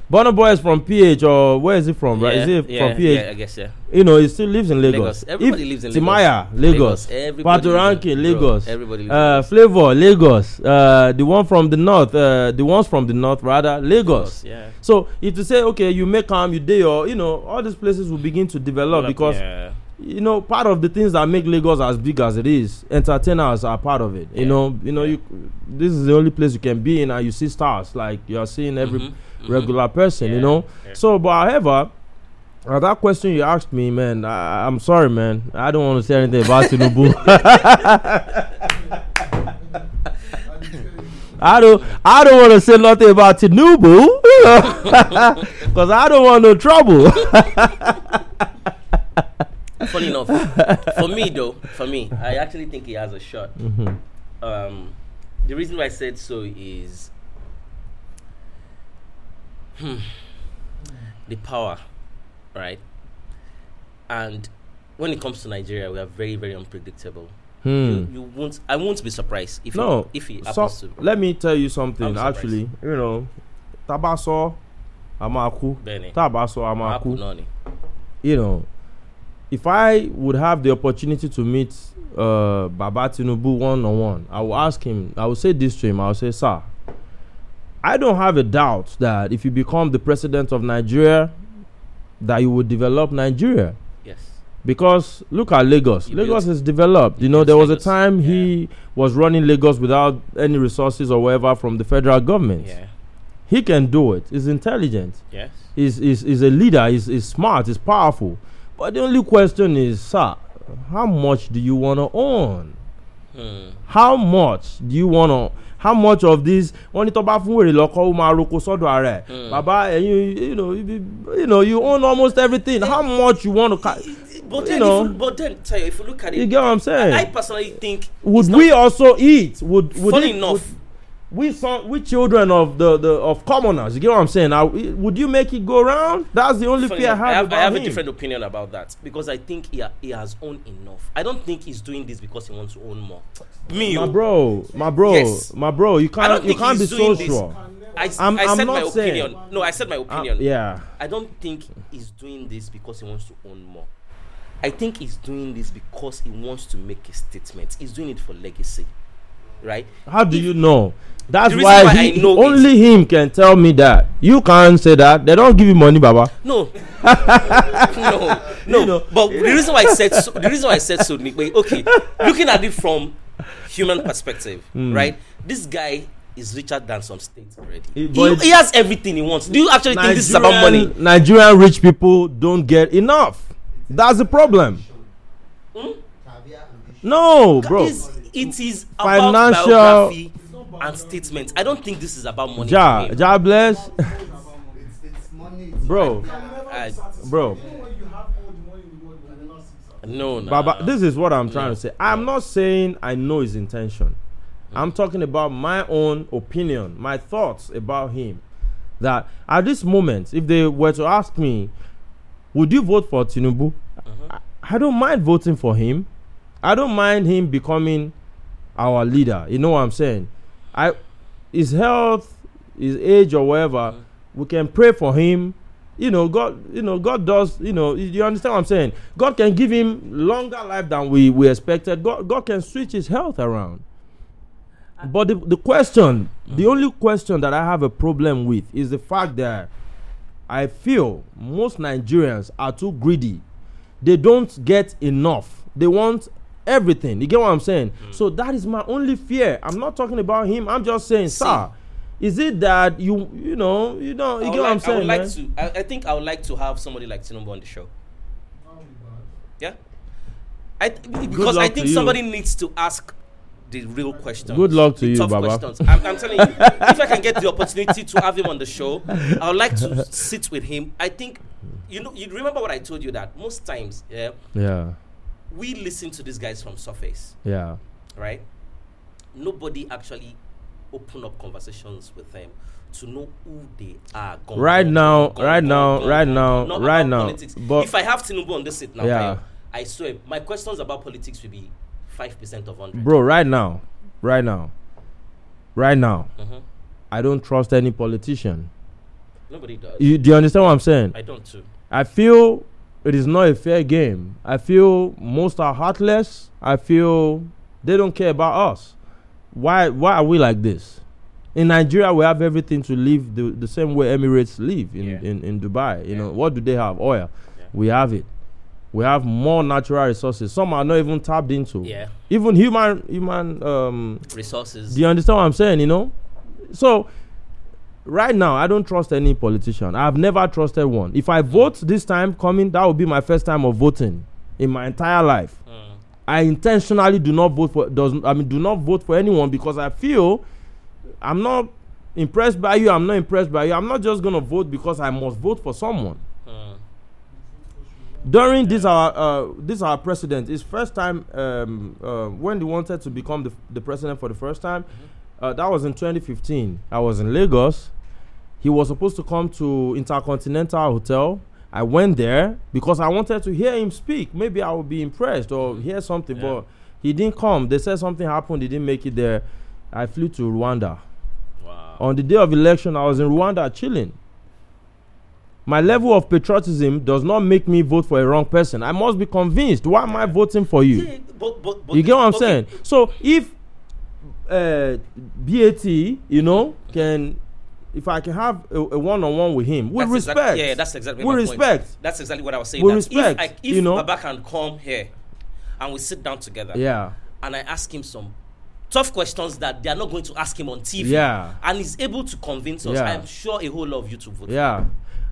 Burna Boy is from PH or where is he from? Right? Is he yeah, from PH? Yeah, I guess yeah. You know, he still lives in Lagos. Lagos. Everybody If lives in Timaya, Lagos. Lagos. Lives Lagos. Everybody Uh, Lagos. Flavour, Lagos. Uh, the one from the north, uh, the ones from the north, rather, Lagos. Yeah. So if you say, okay, you make calm, you day, or you know, all these places will begin to develop because yeah. You know part of the things that make Lagos as big as it is, entertainers are part of it. You know, you know, Yeah. you this is the only place you can be in, and you see stars like you are seeing every Mhm, mhm. regular person. You know, yeah. so but however. Uh, that question you asked me, man, I, I'm sorry, man. I don't want to say anything about Tinubu. I don't, I don't want to say nothing about Tinubu, because I don't want no trouble. Funny enough, for me though, for me, I actually think he has a shot. Mhm. Um, the reason why I said so is hmm, the power, right? And when it comes to Nigeria, we are very, very unpredictable. Hmm. You, you won't. I won't be surprised if No, he, if he so happens to. let me tell you something. Actually, you know, tabaso amaku, tabaso amaku. on. You know, if I would have the opportunity to meet uh, Baba Tinubu one on one, I will ask him. I will say this to him. I will say, sir, I don't have a doubt that if you become the president of Nigeria, that you will develop Nigeria. Yes. Because look at Lagos. You Lagos is developed. You know, there was a Lagos, time he was running Lagos without any resources or whatever from the federal government. Yeah. He can do it. He's intelligent. Yes. He's, he's, he's a leader. He's, he's smart. He's powerful. But the only question is, sir, how much do you want to own? Hmm. How much do you want to? How much of this? wọ́n ní tó bá fún wèrè lọ́kọ́ ó máa roko sọ́dọ̀ ara ẹ̀. Mm. bàbá ẹ̀yin you know you, you know you own almost everything. How much you want to? Ca- But You know. if you, but then, you, if you look at it, you get what I'm saying? I personally think would we not- also eat? Would, would it- enough. would we son, we children of the, the of commoners? You get what I'm saying? Are, we- would you make it go round? That's the only funny fear I have. I have, about I have a different opinion about that because I think he, ha- he has owned enough. I don't think he's doing this because he wants to own more. Me, My oh, bro, my bro, Yes. my bro. You can't you can't be he's so doing this. sure. I, s- I'm- I I'm said not my saying- opinion. No, I said my Uh, opinion. yeah. I don't think he's doing this because he wants to own more. I think he's doing this because he wants to make a statement. He's doing it for legacy, right? How do you know? That's why, why he, only him can tell me that. You can't say that. They don't give you money, Baba. No, no, no. You know. But the reason why I said so, the reason why I said so, Nick, okay, looking at it from human perspective, Hmm. right? This guy is richer than some states already. He- He, he has everything he wants. Do you actually think this is about money? Nigerian- Nigerian rich people don't get enough. That's the problem. No, bro. It's- it is Financial- and statements. I don't think this is about money. Ja, for. Ja bless, It's, it's money. Bro, I- bro. Even when you have all the money in the world, but you're not satisfied. no, no. Baba, this is what I'm trying No. to say. I'm not saying I know his intention. Hmm. I'm talking about my own opinion, my thoughts about him. That at this moment, if they were to ask me, would you vote for Tinubu? Uh-huh. I, I don't mind voting for him. I don't mind him becoming our leader. You know what I'm saying? I his health, his age or whatever, we can pray for him. You know, God, you know, God does, you know, you understand what I'm saying? God can give him longer life than we, we expected. God, God can switch his health around. But the, the question, the mm. only question that I have a problem with is the fact that I feel most Nigerians are too greedy. They don't get enough. They want everything. You get what I'm saying? Mm. So that is my only fear. I'm not talking about him. I'm just saying, See. sir, is it that you you know you know you I get would what I'm like, I would like man? to. I, I think I would like to have somebody like Tinubu on the show. Not only that. Yeah. I th- because I think somebody needs to ask the real questions. Good luck to you, tough Baba. questions. I'm, I'm telling you, if I can get the opportunity to have him on the show, I would like to sit with him. I think, you know, you remember what I told you that most times, yeah, Yeah, we listen to these guys from surface, yeah. right? Nobody actually open up conversations with them to know who they are. Gone, Right gone, now- gone, right now- right now-. Right now, politics. but- if I have Tinubu on this seat now, Yeah. Kayo, I swear my questions about politics will be five percent of hundred. bro right now right now right now Mhm. i don't trust any politician Nobody does. you, do you understand what i'm saying I don't too. i feel it is not a fair game. I feel most are heartless. I feel they don't care about us. Why why are we like this? In nigeria we have everything to live the, the same way emirates live in, Yeah. in, in dubai. You Yeah. know what do they have? Oil. Yeah. we have it. We have more natural resources. Some are not even tapped into. Yeah, even human human um resources. do you understand what I'm saying? You know, so right now I don't trust any politician. I've never trusted one. If I vote this time coming, that will be my first time of voting in my entire life. Mm. I intentionally do not vote for does I mean do not vote for anyone because I feel I'm not impressed by you. I'm not impressed by you. I'm not just gonna vote because I must vote for someone. Mm. During this our uh, this our president, his first time um, uh, when he wanted to become the, the president for the first time, uh, that was in 2015. I was in Lagos. He was supposed to come to Intercontinental Hotel. I went there because I wanted to hear him speak. Maybe I would be impressed or hear something, Yeah. but he didn't come. They said something happened. He didn't make it there. I flew to Rwanda. Wow. On the day of election, I was in Rwanda chilling. My level of patriotism does not make me vote for a wrong person. I must be convinced. Why am I voting for you? Yeah, but, but, but You get what I'm okay. saying? So if uh, BAT, you know, can if I can have a, a one-on-one with him with That's respect, exact- yeah, that's exactly with my point. respect, That's exactly what I was saying. With that respect, if, I, if you know? Baba can come here and we sit down together yeah, and I ask him some tough questions that they are not going to ask him on TV, Yeah. and he's able to convince us, Yeah. I'm sure a whole lot of you to vote. yeah.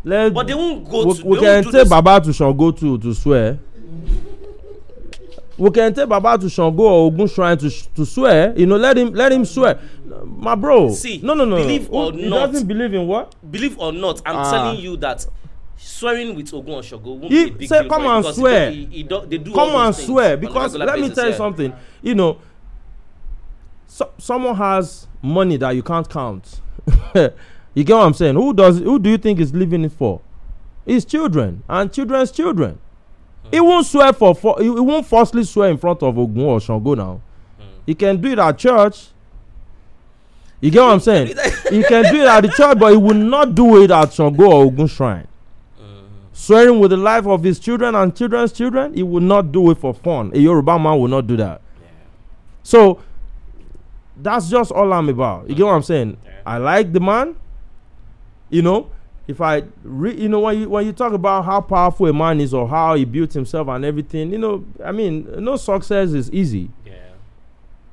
Let, But they won't go we, to. we can won't do take this. Baba to shall go to to swear. We can take Baba to Shango or Ogun Shrine to to swear. You know, let him let him swear. My bro, See, no, no, no, believe no. or he not- doesn't believe in what? Believe or not, I'm Ah. telling you that swearing with Ogun Oshogo won't He be a big say, "Come and swear. He, he do, they do Come and swear because let me tell you something. You know, so, someone has money that you can't count. you get what I'm saying? Who does? Who do you think is living it for? His children and children's children. He won't swear for, for he, won't falsely swear in front of Ogun or Shango now. He can do it at church. You get what I'm saying? he can do it at the church, but he will not do it at Shango or Ogun shrine. Swearing with the life of his children and children's children, he will not do it for fun. A Yoruba man will not do that. So that's just all I'm about. You get what I'm saying? Yeah. I like the man. You know, if I, re- you know, when you when you talk about how powerful a man is or how he built himself and everything, you know, I mean, no success is easy. Yeah.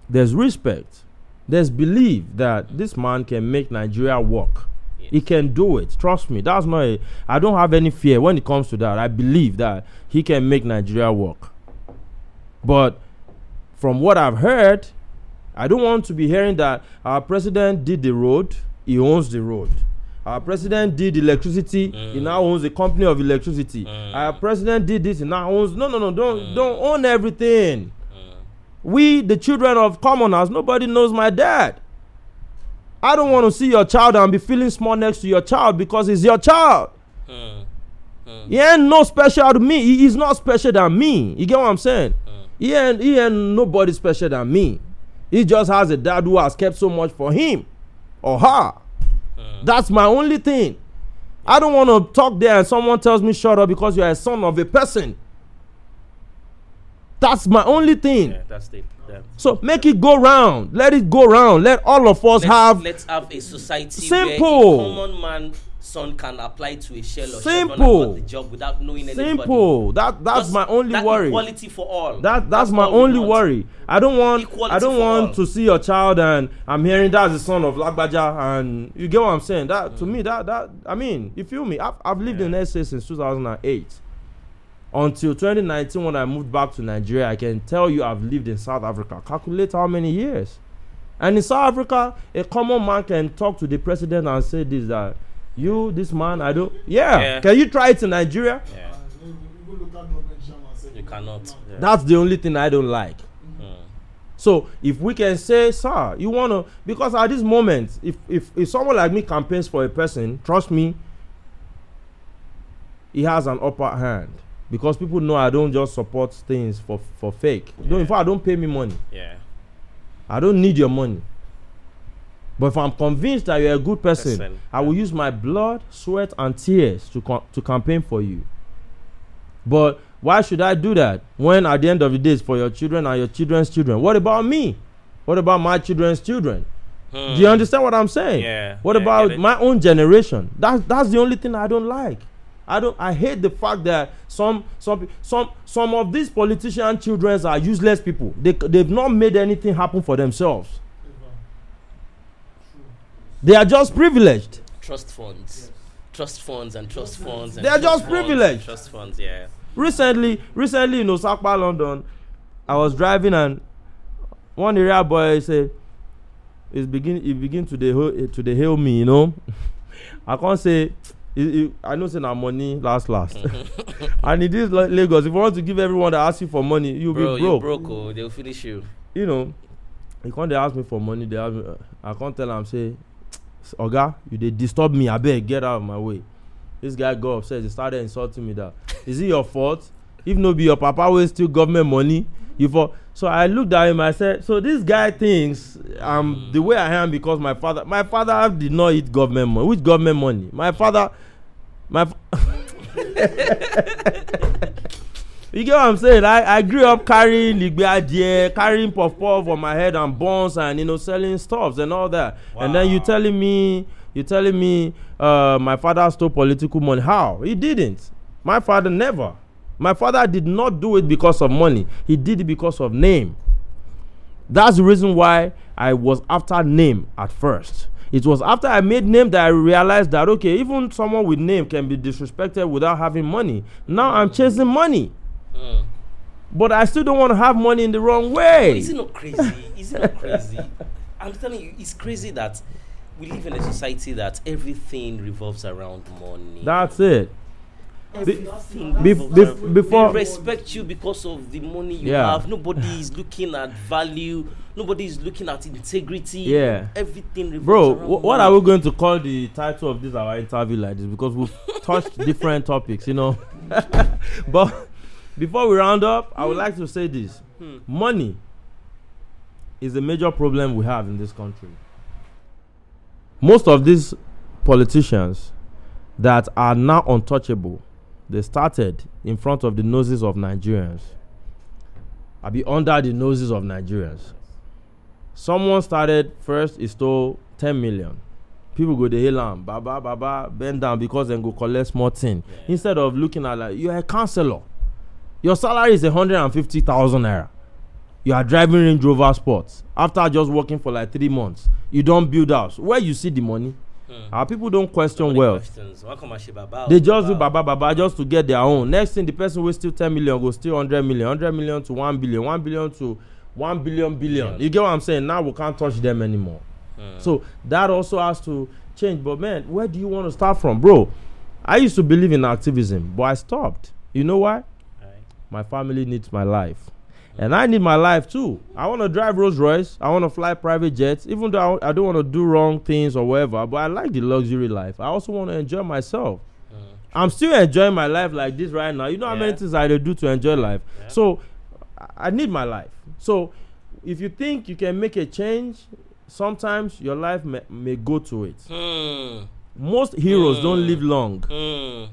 There's respect. There's belief that this man can make Nigeria work. He can do it. Trust me. That's not. A, I don't have any fear when it comes to that. I believe that he can make Nigeria work. But from what I've heard, I don't want to be hearing that our president did the road. He owns the road. Our president did electricity. He Mm. now owns a company of electricity. Mm. Our president did this. He now owns. No, no, no. Don't Mm. don't own everything. Mm. We, the children of commoners, nobody knows my dad. I don't want to see your child and be feeling small next to your child because he's your child. Mm. He ain't no special to me. He is not special than me. You get what I'm saying? He ain't, he ain't nobody special than me. He just has a dad who has kept so much for him or her. Mm. That's my only thing. I don't want to talk there and someone tells me shut up because you're a son of a person. That's my only thing. Yeah, that's the. the So make it go round. Let it go round. Let all of us let's, have let's have a society Simple. where a common man son can apply to a shell or Simple. the job without knowing anybody. simple. That that's Just my only that worry. Equality for all. That that's my only worry. I don't want Equality I don't want all. to see your child and I'm hearing that's the son of Lagbaja and you get what I'm saying. That to mm. me that that I mean you feel me. I've I've lived in SA since 2008 until 2019 when I moved back to Nigeria. I can tell you I've lived in South Africa. Calculate how many years. And in South Africa, a common man can talk to the president and say this that you this man I don't yeah. Yeah. Can you try it in Nigeria? Yeah, even local government chairman said you cannot. Yeah. That's the only thing I don't like. Mm. So if we can say, sir, you wanna because at this moment, if if if someone like me campaigns for a person, trust me, he has an upper hand because people know I don't just support things for for fake. No, in fact, I don't pay me money. Yeah. I don't need your money. But if I'm convinced that you're a good person, Person, I will use my blood, sweat, and tears to com- to campaign for you. But why should I do that when at the end of the day it's for your children and your children's children? What about me? What about my children's children? Do you understand what I'm saying? Hmm. Yeah, What yeah, about my own generation? That's that's the only thing I don't like. I don't. I hate the fact that some some some some of these politician children are useless people. They they've not made anything happen for themselves. They are just privileged. Trust funds. Trust funds and trust funds. And They are just privileged. Trust funds, yeah. Recently, recently in Osapa, London, I was driving and one area boy said, "Is begin he begin to the to the hail me, you know." I can't say. he- he- I know say na money last last, and in this La- Lagos, if you want to give everyone that asks you for money, you'll Bro, be you broke. broke, oh, they'll finish you. You know, he can't they ask me for money. They ask me, uh, I can't tell am say, Oga, you dey disturb me. I beg get out of my way. This guy got upset. He started insulting me. That is it your fault? If no be your papa wey steal government money, you for. So I looked at him. I said, so this guy thinks um the way I am because my father, my father did not eat government money. Which government money? My father, my. f- You get what I'm saying? I, I grew up carrying ligbe adie, carrying puff puff on my head and buns and you know selling stuffs and all that. And then you Wow. telling me you telling me uh, my father stole political money. How? He didn't. My father never. My father did not do it because of money. He did it because of name. That's the reason why I was after name at first. It was after I made name that I realized that okay, even someone with name can be disrespected without having money. Now I'm chasing money. Mm. But I still don't want to have money in the wrong But way. is it not crazy? Is it not crazy? I'm telling you, it's crazy that we live in a society that everything revolves around money. That's it. everything bef- revolves before- they respect you because of the money you Yeah. have. Nobody is looking at value. Nobody is looking at integrity. Yeah. Everything revolves Bro, around wh- what money. are we going to call the title of this our interview like this? Because we've touched different topics, you know. but before we round up, I would like to say this: Hmm. money is a major problem we have in this country. Most of these politicians that are now untouchable, they started in front of the noses of Nigerians. I be under the noses of Nigerians. Someone started first, he stole 10 million. People go to hail am, baba, baba, bend down because then go collect more thing. Yeah. Instead of looking at like, you're a counselor. Your salary is 150,000 naira. You are driving Range Rover Sports. After just working for like three months, you don't build house. Where you see the money? Hmm. Our people don't question wealth. They just do baba baba just to get their own. Next thing, the person will steal 10 million, go steal 100 million, 100 million to 1 billion, 1 billion to 1 billion billion. You get what I'm saying? Now we can't touch them anymore. Hmm. So that also has to change. But man, where do you want to start from, bro? I used to believe in activism, but I stopped. You know why? My family needs my life. And I need my life too. I want to drive Rolls Royce. I want to fly private jets, even though I, I don't want to do wrong things or whatever. But I like the luxury life. I also want to enjoy myself. Hmm. I'm still enjoying my life like this right now. You know how many Yeah. things I do to enjoy life. Yeah. So I- need my life. So if you think you can make a change, sometimes your life may, may go to it. Hmm. Most heroes don't Mm. live long. Hmm.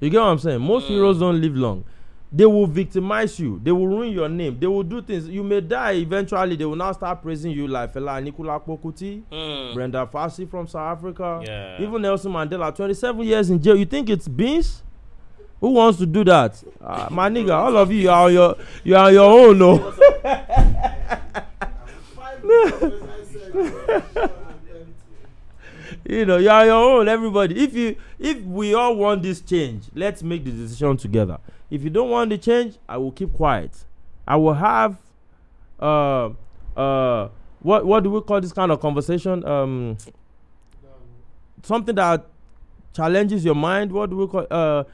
You get what I'm saying? Most Mm. heroes don't live long. They will victimize you. They will ruin your name. They will do things. You may die eventually. They will now start praising you like Fela Anikulapo Kuti, Hmm. Brenda Fassie from South Africa, Yeah. even Nelson Mandela. 27 years in jail. You think it's beans? Who wants to do that? Uh, my nigga, all of you, you are your, you are your own, no. Five minutes, I said, you know, you are your own, everybody. If you, if we all want this change, let's make the decision together. If you don't want the change, I will keep quiet. I will have, uh, uh, what what do we call this kind of conversation? Um, something that challenges your mind. What do we call? Uh,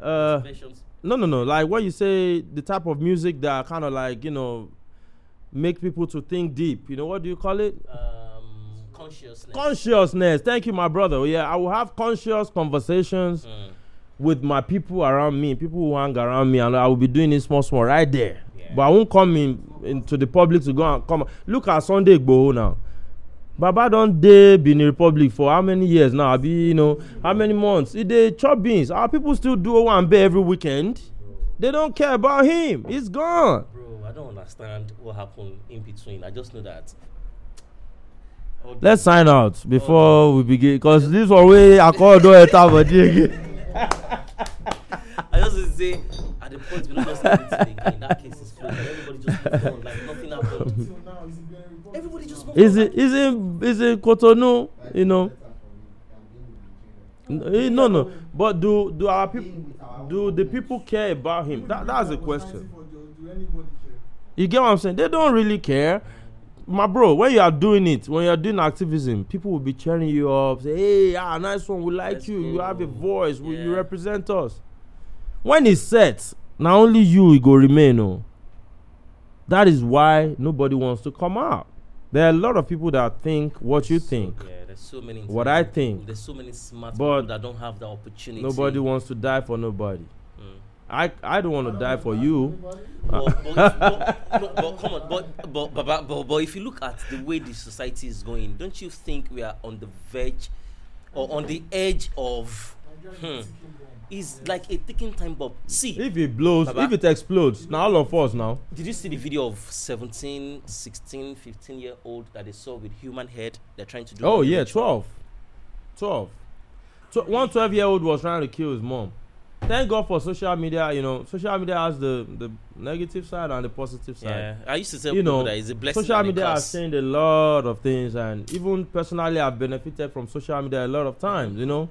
uh, no, no, no. Like what you say, the type of music that kind of like you know, make people to think deep. You know what do you call it? Um, consciousness. Consciousness. Thank you, my brother. Yeah, I will have conscious conversations Mm. With my people around me, people who hang around me, and I will be doing it small, small right there. Yeah. But I won't come in into the public to go and come. Look at Sunday Igboho now. Baba don dey Benin Republic for how many years now? Abi you know how many months? He dey chop beans. Our people still do Owambe every weekend. They don't care about him. He's gone. Bro, I don't understand what happened in between. I just know that. Let's sign out before we begin, cause this one wey Akodo enter body again. I just say at the point we not just leave it again. That case is closed. Everybody just moved on like nothing happened. Until it's been reported. Everybody just moved Is on. it is it is it Cotonou? You know. Eh, No, no. But do do our people do the people care about him? That that's the question. You get what I'm saying? They don't really care. My bro, when you are doing it, when you are doing activism, people will be cheering you up. Say, "Hey, ah, nice one. We like Let's you. You have a voice. We, you represent us." When it's set, now only you go remain. Oh, that is why nobody wants to come out. There are a lot of people that think what you So- think. Yeah, there's so many. What I think. There's so many smart But people that don't have the opportunity. Nobody wants to die for nobody. I I don't want to die for you. but, but, if, no, but come on, but but, but but but if you look at the way the society is going, don't you think we are on the verge or on the edge of? Hmm, is like a ticking time bomb. See, If it blows, Baba. if it explodes, now all of us now. did you see the video of 17, 16, 15 year old that they saw with human head? They're trying to do. Oh yeah, ritual. 12. 12. Tw- one 12 year old was trying to kill his mom. Thank God for social media. You know, social media has the the negative side and the positive side. Yeah, I used to tell You know, that it's a blessing. social media has changed a lot of things, and even personally, I've benefited from social media a lot of times. You know,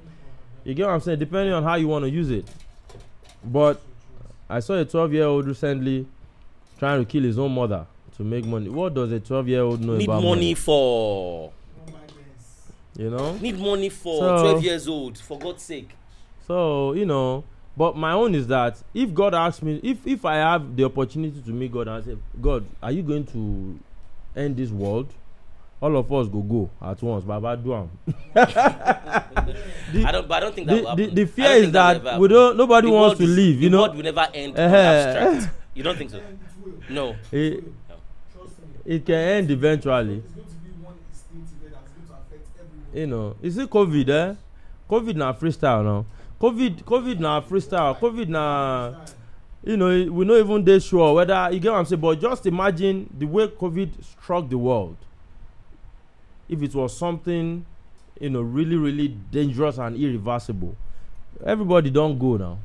you get what I'm saying. Depending on how you want to use it. But I saw a 12 year old recently trying to kill his own mother to make money. What does a 12 year old know about? Need about money for You know. need money for So- 12 years old. For God's sake. So you know, but my own is that if God asks me, if if I have the opportunity to meet God and say, God, are you going to end this world? All of us go go at once. Baba do am. The- I don't. But I don't think that The, will the, happen. the I fear is that that we don't. Nobody The wants to is- leave. You the know. world will never end. Uh-huh. abstract. You don't think so? No. It, me. it can end eventually. You know. You see COVID, eh? COVID na freestyle now. COVID, COVID na freestyle. COVID na. you know, we not even dey sure whether you get what I'm saying. But just imagine the way COVID struck the world. If it was something, you know, really, really dangerous and irreversible, everybody don't go now.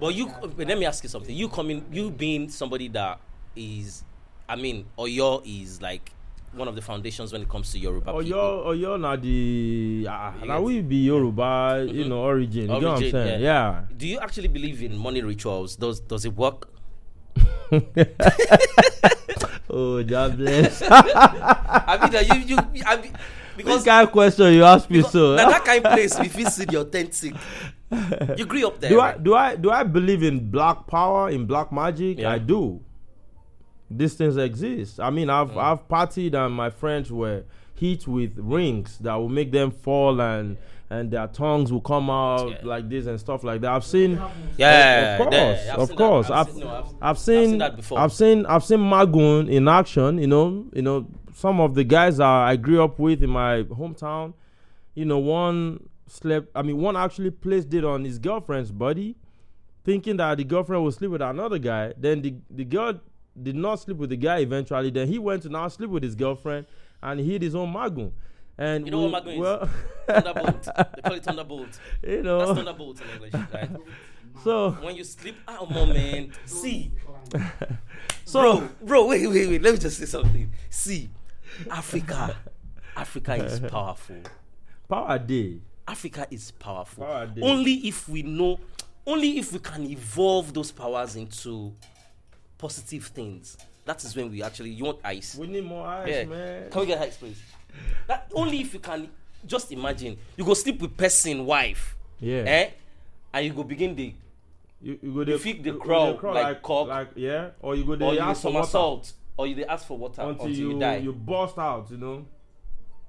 But you, let me ask you something. You coming, you being somebody that is, I mean, Oyo is like one of the foundations when it comes to Yoruba people. Oyo, Oyo na the ah, You na get- we be Yoruba, you Mhm. know, origin. You get what I'm saying? yeah. Yeah. Do you actually believe in money rituals? Does does it work? Oh, God bless. I mean, you you I mean, because Which kind of question you ask me so? na that kind of place we feel see the authentic. You grew up there. do I right? do I do I believe in black power in black magic? Yeah. I do. These things exist. I mean, Mm. I've I've partied and my friends were hit with rings that will make them fall and and their tongues will come out Yeah. like this and stuff like that. I've seen. Yeah, of course, yeah, I've of seen course. I've I've, seen- no, I've- I've seen, seen that before. I've seen, I've seen Magun in action. You know, you know, some of the guys that I grew up with in my hometown. You know, one slept. I mean, one actually placed it on his girlfriend's body, thinking that the girlfriend would sleep with another guy. Then the the girl did not sleep with the guy eventually. Then he went to now sleep with his girlfriend and he hid his own Magun. And You know we- what Magun is? well, Thunderbolt. They call it Thunderbolt. you know, That's Thunderbolt in English, right? so When you sleep, ah, oh moment. See, so bro, bro, wait, wait, wait. Let me just say something. See, Africa, Africa is powerful. power day. Africa is powerful. Power dey. Only if we know, only if we can evolve those powers into positive things. That is when we actually. You want ice? We need more ice, Yeah. man. Can we get ice, please? That only if you can. Just imagine you go sleep with person wife. Yeah. Eh? and you go begin the You, you go You dey- fit dey you go crawl dey crawl like cock. like yeah, or you go or dey you ask for water or you dey ask for water until, until, you you, die. you burst out, you know,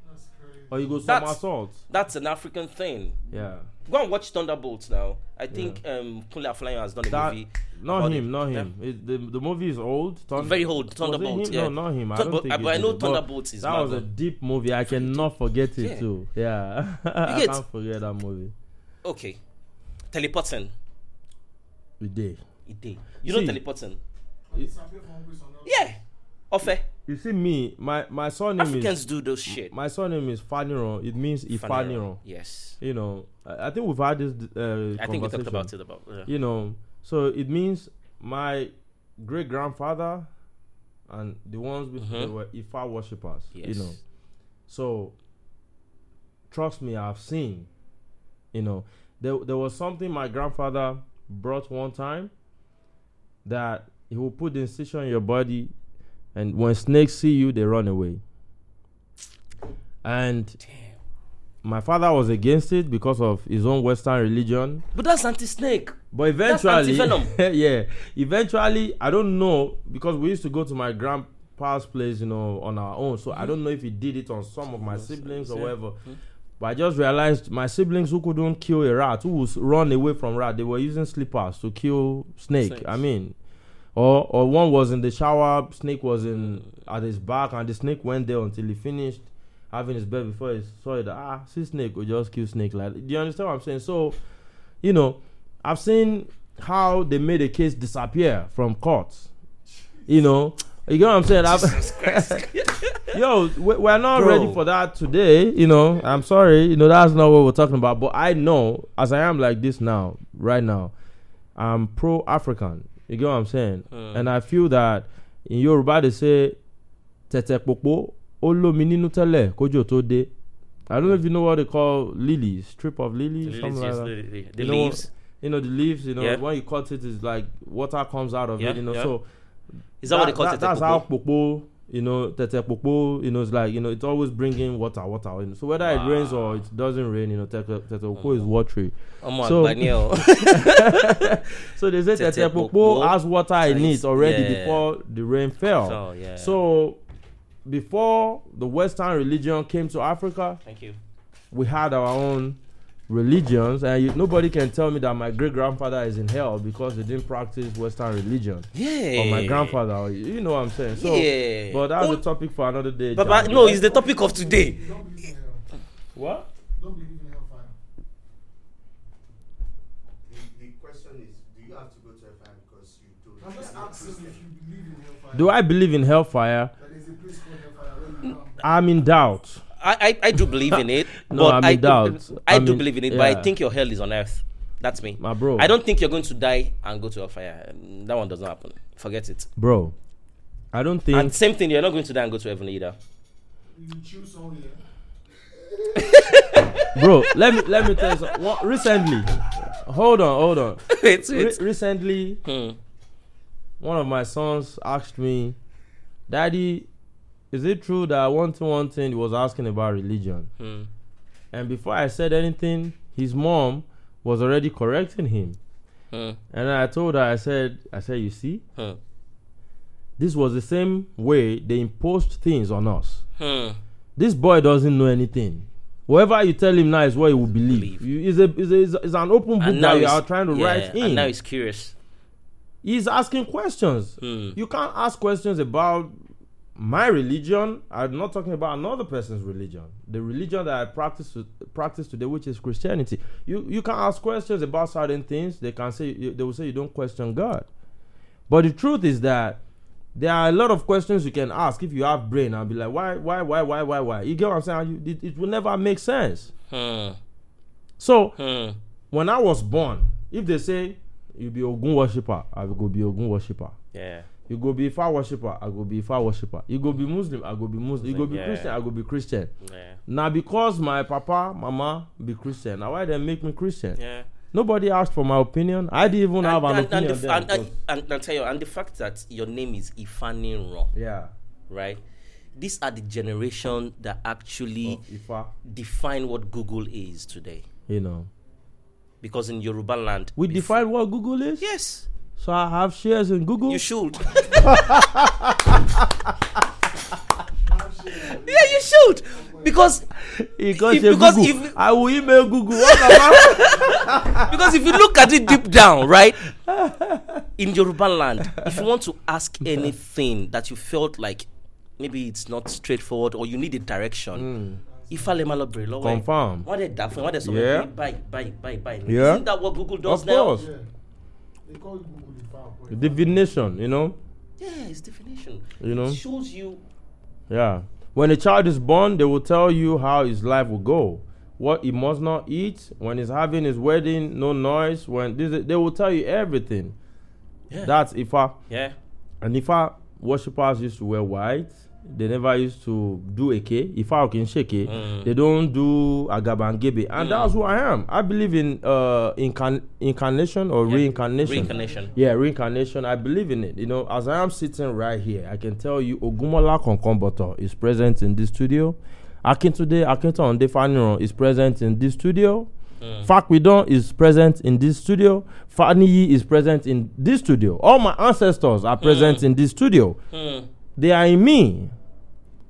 That's crazy. or you go That's- somersault. That's an African thing. Yeah, Go and watch Thunderbolts now. I think um Kunle Afolayan has done a that movie. not him, it. not Yeah. him. It, the the movie is old. Thun- Very old. Thunderbolts. him? Yeah. No, not him. I Thun- don't but- think but I know is, Thunderbolts is That was a deep movie. I cannot forget it Yeah. too. Yeah, I can't forget that movie. Okay. Teleporting. We did. It dey. You know teleporting? And disappear from one place to another. Yeah. Ofe. You see me, my my surname Africans is do those shit. my surname is Faniran. It means Ifaniran. Yes. You know, I, I think we've had this uh, I think we talked about it about yeah. you know so it means my great grandfather and the ones with Mhm. were ifa worshippers Yes. you know so trust me i've seen you know there, there was something my grandfather brought one time that he will put the incision in your body and when snakes see you they run away and my father was against it because of his own western religion But that's anti-snake. but eventually, yeah, eventually, I don't know because we used to go to my grandpa's place, you know, on our own. So I don't know if he did it on some of my siblings or whatever. Hmm. But I just realized my siblings who couldn't kill a rat, who would run away from rat, they were using slippers to kill snake. Snakes. I mean, or or one was in the shower, snake was in at his back, and the snake went there until he finished having his bed before he saw it. Ah, see snake, we just kill snake. Like, do you understand what I'm saying? So, you know, I've seen how they made a case disappear from courts. You know, you get what I'm saying? I've- Yo, we- we're not Bro. ready for that today. You know, I'm sorry. You know, that's not what we're talking about. But I know, as I am like this now, right now, I'm pro African. You get what I'm saying? Mm. And I feel that in Yoruba they say, tete popo, olomi ninu tele, kojo to de. I don't know if you know what they call lilies, strip of lilies, The something leaves, like yes, that the, the, the You know, leaves. you know the leaves you know Yeah. when you cut it is like water comes out of Yeah, it you know yeah. so Is that, what they call that, it? that's how popo you know tete popo you know it's like you know it's always bringing water water you know. so whether it rains or it doesn't rain you know tete tete popo is mm-hmm. watery Omo So- so they say tete, Tete popo popo has water in it already yeah. before the rain fell So yeah. so before the western religion came to africa thank you. we had our own religions and you, nobody can tell me that my great grandfather is in hell because they didn't practice western religion Yeah. or my grandfather or you know what i'm saying so yeah. but that's Oh, a topic for another day Baba, Jam. no, it's the topic of today. Don't believe in hell. what don't believe in hellfire. The, the question is, do you have to go to hellfire because you don't? I'm just you are not asking if you believe in hellfire. do i believe in hellfire there's a place called hellfire where you come. i'm in doubt I, I, I do believe in it. No, but I'm I doubt. Do, I, I do believe in it, but I think your hell is on earth. That's me. my bro I don't think you're going to die and go to a fire. That one does not happen. Forget it. bro i don't think And same thing, you're not going to die and go to heaven either. You choose somewhere. bro let me let me tell you something One- recently hold on hold on wait, Re- recently Hmm. one of my sons asked me, Daddy, is it true that one thing, one thing he was asking about religion? Hmm. And before I said anything, his mom was already correcting him. Hmm. And I told her, I said, I said, you see, Hmm. this was the same way they imposed things on us. This boy doesn't know anything. Whatever you tell him now is what he will believe. Believe. You, it's, a, it's, a, it's, an open book that you are trying to yeah, write in. And now he's curious. He's asking questions. Hmm. You can't ask questions about my religion. I'm not talking about another person's religion. The religion that I practice practice today, which is Christianity. You you can ask questions about certain things. They can say they will say you don't question God. But the truth is that there are a lot of questions you can ask if you have brain i'll be like, why, why, why, why, why, why? You get what I'm saying? You, it, it will never make sense. Hmm. So Hmm. when I was born, if they say you be Ogun worshipper, I will go be Ogun worshipper. Yeah. You go be Ifa worshipper, I go be Ifa worshipper. You go be Muslim, I go be Muslim. You go be Yeah. Christian, I go be Christian. Yeah. Now because my papa, mama be Christian, now why they make me Christian? Yeah. Nobody asked for my opinion. I didn't even have an and, opinion and, the, then. and, and, and, and tell you, and the fact that your name is Ifani Ron, yeah. right? These are the generation that actually Oh, define what Google is today. you know. because in Yoruba land, We define what Google is. Yes, So I have shares in Google. you should. yeah, you should because because if- because Google. if- I will email Google. What because if you look at it deep down, right, in Yoruba land, if you want to ask anything that you felt like maybe it's not straightforward or you need a direction, hmm. Ifá lè máa lọ bèrè lọ́wọ́ ẹ̀. Confirm. Wọ́n dẹ̀ dà fún ẹ, wọ́n dẹ̀ sọ Yeah. pé báyìí báyìí báyìí báyìí. Yeah. Isn't that what Google does of now? course. Yeah. They call Google the file. but Divination. You know. Yeah, it's definition. You know? It shows you. Yeah. When a child is born, they will tell you how his life will go. What he must not eat. When he's having his wedding, no noise. When this, they will tell you everything. Yeah. That's Ifa. Yeah. And Ifa worshippers used to wear white. They never used to do eke. I can shake Mm. They don't do agabangebe. And that's who I am. I believe in uh incarn- incarnation or Yeah. reincarnation. Reincarnation. Yeah, reincarnation. I believe in it. You know, as I am sitting right here, I can tell you Ogumola Konkomboto is present in this studio. Akintude Akinton Defaniron is present in this studio. Mm. Fakwidon is present in this studio. Faniyi is present in this studio. All my ancestors are present in this studio. Hmm. They are in me.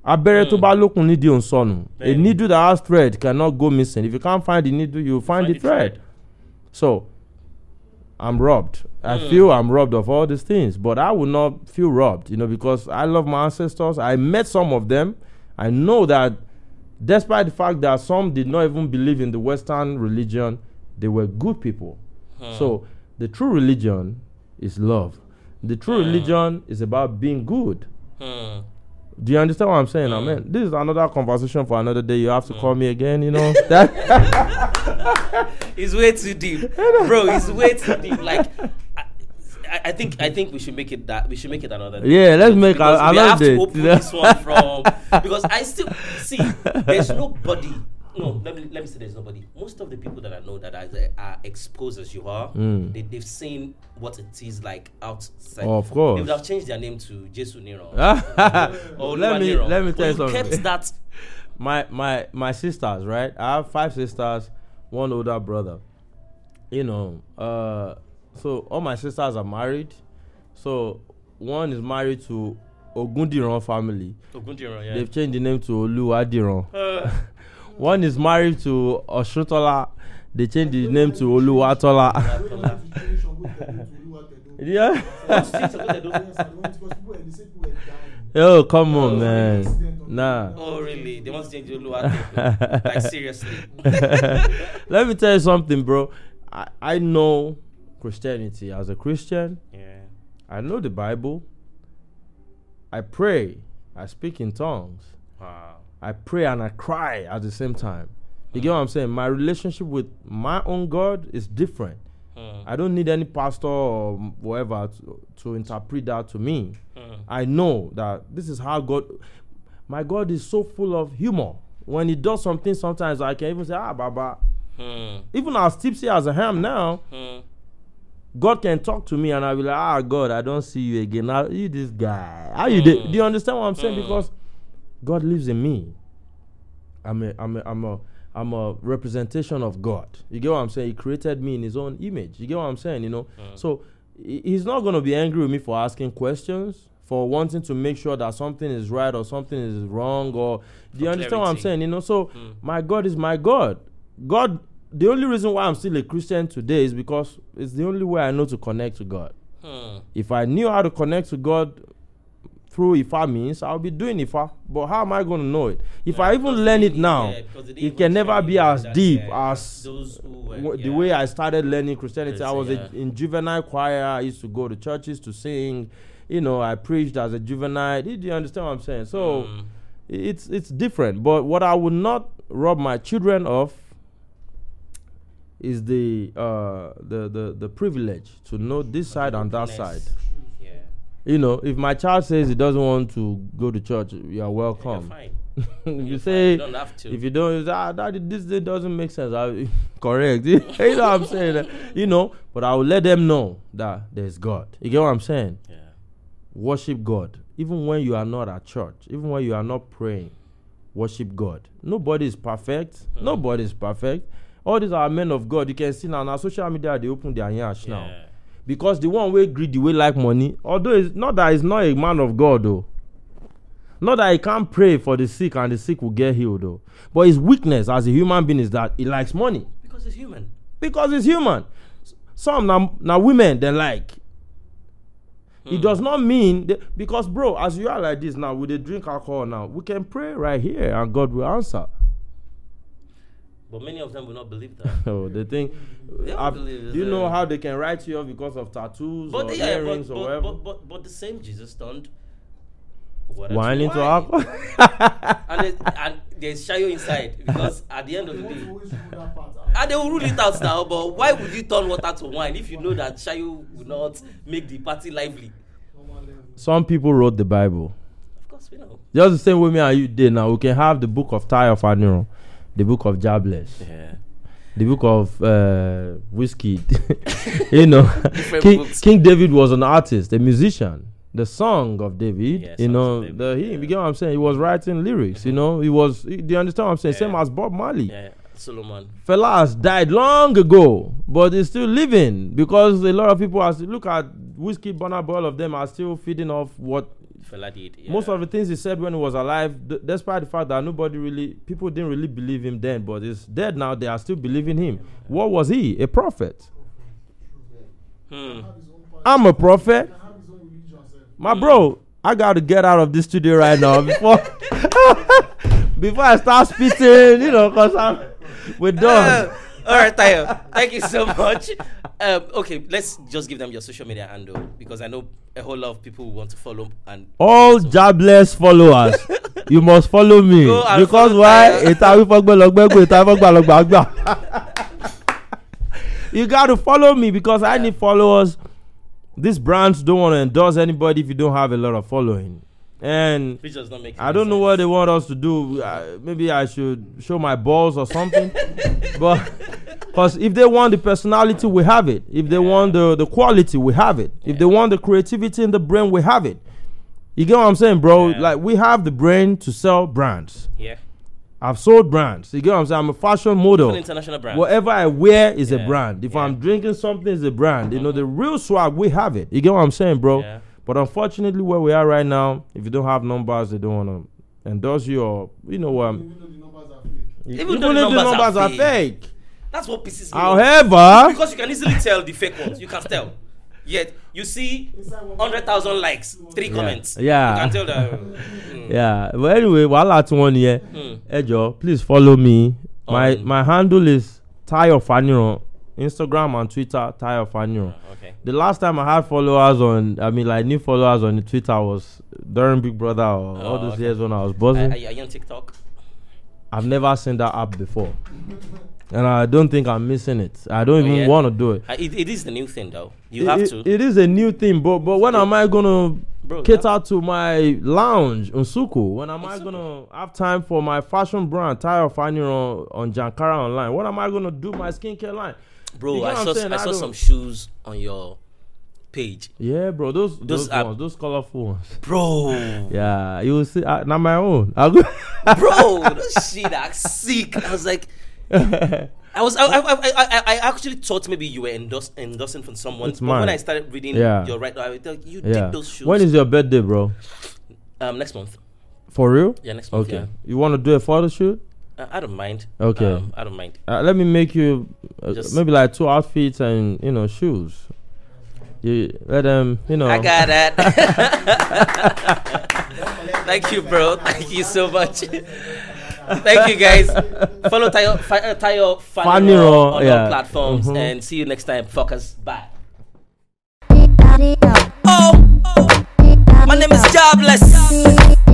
Abẹ́rẹ́ tó bá lókun nídìí òun sọnù. A needle that has thread cannot go missing. If you can't find the needle, you find, the, thread. So, I'm robbed. I feel I'm robbed of all these things, but I will not feel robbed, you know, because I love my ancestors. I met some of them. I know that despite the fact that some did not even believe in the Western religion, they were good people. So, the true religion is love. The true religion is about being good. Hmm. Do you understand what I'm saying? I mean, this is another conversation for another day. You have to mm. call me again, you know. That It's way too deep, bro. It's way too deep. Like, I, I- think I think we should make it that we should make it another. day. Yeah, let's make Because a- we another have day, to open this one from because I still see there's nobody. No, let me let me say there's nobody. Most of the people that I know that are, are exposed as you are, Mm. they, they've seen what it is like outside. Of course. they would have changed their name to Jesu Nero. or let me Nero. let me tell you something. Kept that. my my my sisters, right? I have five sisters, one older brother. You know, uh, so all my sisters are married. So one is married to Ogundiran family. Ogundiro, yeah. They've changed the name to Oluwadiran. Uh, One is married to Oshutola. They changed his name to Oluwatola. When you have to change from what they do to what they do. yeah. Yes, I don't because people were the same people were dying. Oh come on, man. Nah. oh really? They want to change Oluwa. like seriously. Let me tell you something, bro. I, I know Christianity as a Christian. Yeah. I know the Bible. I pray. I speak in tongues. Wow. I pray and I cry at the same time. You get what I'm saying? My relationship with my own God is different. Hmm. I don't need any pastor or whatever to, to interpret that to me. Hmm. I know that this is how God. My God is so full of humor. When He does something, sometimes I can even say, "Ah, Baba." Hmm. Even as tipsy as I am now, Hmm. God can talk to me and I'll be like, ah, God, I don't see you again. Now, you this guy. How you do? Do you understand what I'm saying? Mm. Because God lives in me. I'm a, I'm a, I'm a, I'm a representation of God. You get what I'm saying? He created me in His own image. You get what I'm saying? You know. So He's not gonna be angry with me for asking questions, for wanting to make sure that something is right or something is wrong. Or do you understand what I'm saying? You know. So Mm. my God is my God. God. The only reason why I'm still a Christian today is because it's the only way I know to connect to God. Hmm. If I knew how to connect to God through Ifa means, I'll be doing Ifa. But how am I going to know it? If I even learn it now, yeah, it can never be as deep yeah. as were, w- the way I started learning Christianity. I was a, in juvenile choir. I used to go to churches to sing. You know, I preached as a juvenile. Do you understand what I'm saying? So Hmm. it's it's different. But what I would not rob my children of is the uh the the the privilege to know this side and that side. Yeah. You know, if my child says he doesn't want to go to church, you are welcome. fine. if You're you fine. say you don't have to. if you don't, you say, ah, daddy, this day doesn't make sense. I, correct. you know what I'm saying? You know, but I will let them know that there's God. You get what I'm saying? yeah. Worship God. Even when you are not at church, even when you are not praying, worship God. Nobody is perfect. Hmm. Nobody is perfect. all these are men of god you can see now na social media they open their now Yeah. Because the one wey greedy wey like money although it's not that he's not a man of god o not that he can't pray for the sick and the sick will get healed o but his weakness as a human being is that he likes money. Because he's human. because he's human. Some na na women dem like. Hmm. it does not mean that, because bro as you are like this now we dey drink alcohol now we can pray right here and god will answer But many of them will not believe that. oh the thing They don't I've- believe do you know how they can write you off because of tattoos But or yeah, but, earrings or whatever but, but, but the same Jesus turned water wine into wine. alcohol and, it, and there's shayo inside because at the end of the day, to always rule that part out. and they will rule it out now. But why would you turn water to wine if you know that shayo will not make the party lively? Some people wrote the bible Of course, we know. just the same way me and you did now we can have the book of Ty of our Aniro, the book of Jobless, Yeah. the book of uh, whiskey. you know, King. King David was an artist, a musician. The song of David, Yeah, you know, David, the he, yeah. you get what I'm saying? He was writing lyrics, you know. He was, do you understand what I'm saying? Same as Bob Marley. Yeah. Solomon. Fela has died long ago, but he's still living because a lot of people are. Look at Wizkid, Burna Boy, all of them are still feeding off what Fela did. Yeah. most of the things he said when he was alive, d- despite the fact that nobody really, people didn't really believe him then, but he's dead now, they are still believing him. What was he? A prophet. Hmm. Have his own part. I'm a prophet. He can have his own religion, sef. My bro, I got to get out of this studio right now before before I start spitting, you know, because I'm we're done. All right, Tayo. Thank you so much. Um, okay, let's just give them your social media handle because I know a whole lot of people who want to follow and All jobless followers, you must follow me because follow why? Tayo. Ìta wífọ́gbẹ́lọgbẹ́gbẹ́ ìta wífọ́gbàlọgbàgbà. You got to follow me because I need followers. These brands don't want to endorse anybody if you don't have a lot of following. And which does not make. I don't know what they want us to do. Uh, maybe I should show my balls or something. but because if they want the personality, we have it. If they want the, the quality, we have it. If they want the creativity in the brain, we have it. You get what I'm saying, bro? Yeah. Like we have the brain to sell brands. Yeah. I've sold brands. You get what I'm saying? I'm a fashion model. International brand. Whatever I wear is a brand. If Yeah. I'm drinking something, it's a brand. You know, the real swag, we have it. You get what I'm saying, bro? Yeah. But unfortunately, where we are right now, if you don't have numbers, they don't want to endorse you or, you know what? Even though the numbers are fake. Even though the if numbers are fake. That's what pisses me. off. However, because you can easily tell the fake ones. You can tell. Yet you see one- hundred thousand likes, three Yeah. comments. Yeah. You can tell that. mm, yeah. But anyway, wàhálà at one nìyẹn. mm. Ẹ jọ̀ọ́, please follow me. My On- my handle is Tayo Faniran. Instagram and Twitter, Tayo Faniran. Okay. The last time I had followers on, I mean, like new followers on the Twitter was during Big Brother or all Oh, those okay. years when I was buzzing. are you are you on TikTok? I've never seen that app before. And I don't think I'm missing it. I don't Oh, even yeah? want to do it. Uh, It, it is the new thing though. You It- have to. It is a new thing, but but when am I gonna Bro, cater to my lounge Unsuku? When am I gonna have time for my fashion brand, Tire Finding on, on Jankara online? When am I gonna do my skincare line? Bro, You get I saw? I I saw some shoes on your page. Yeah, bro, those those, Those are- ones, those colorful ones. Bro. Yeah, you will see. Uh, not my own. I'll go. Bro, those shit are sick. I was like I was I, I, I, I, I actually thought maybe you were endorse, endorsing from someone. It's but when. I started reading Yeah. your right, I thought you yeah. take those shoes. When is your birthday, bro? um next month? For real? Yeah, next month. Okay. You want to do a photo shoot? Yeah. Uh, I don't mind. Okay. Um, I don't mind. Uh, let me make you uh, Just- maybe like two outfits and you know shoes. You let them, you know. I got that. Thank you, bro. Thank you so much. Thank you, guys. Follow Tayo, Fi- uh, Tayo Faniran, Faniran on yeah. all platforms Mhm. and see you next time. Fuckers. Bye. Oh, my name is Jobless.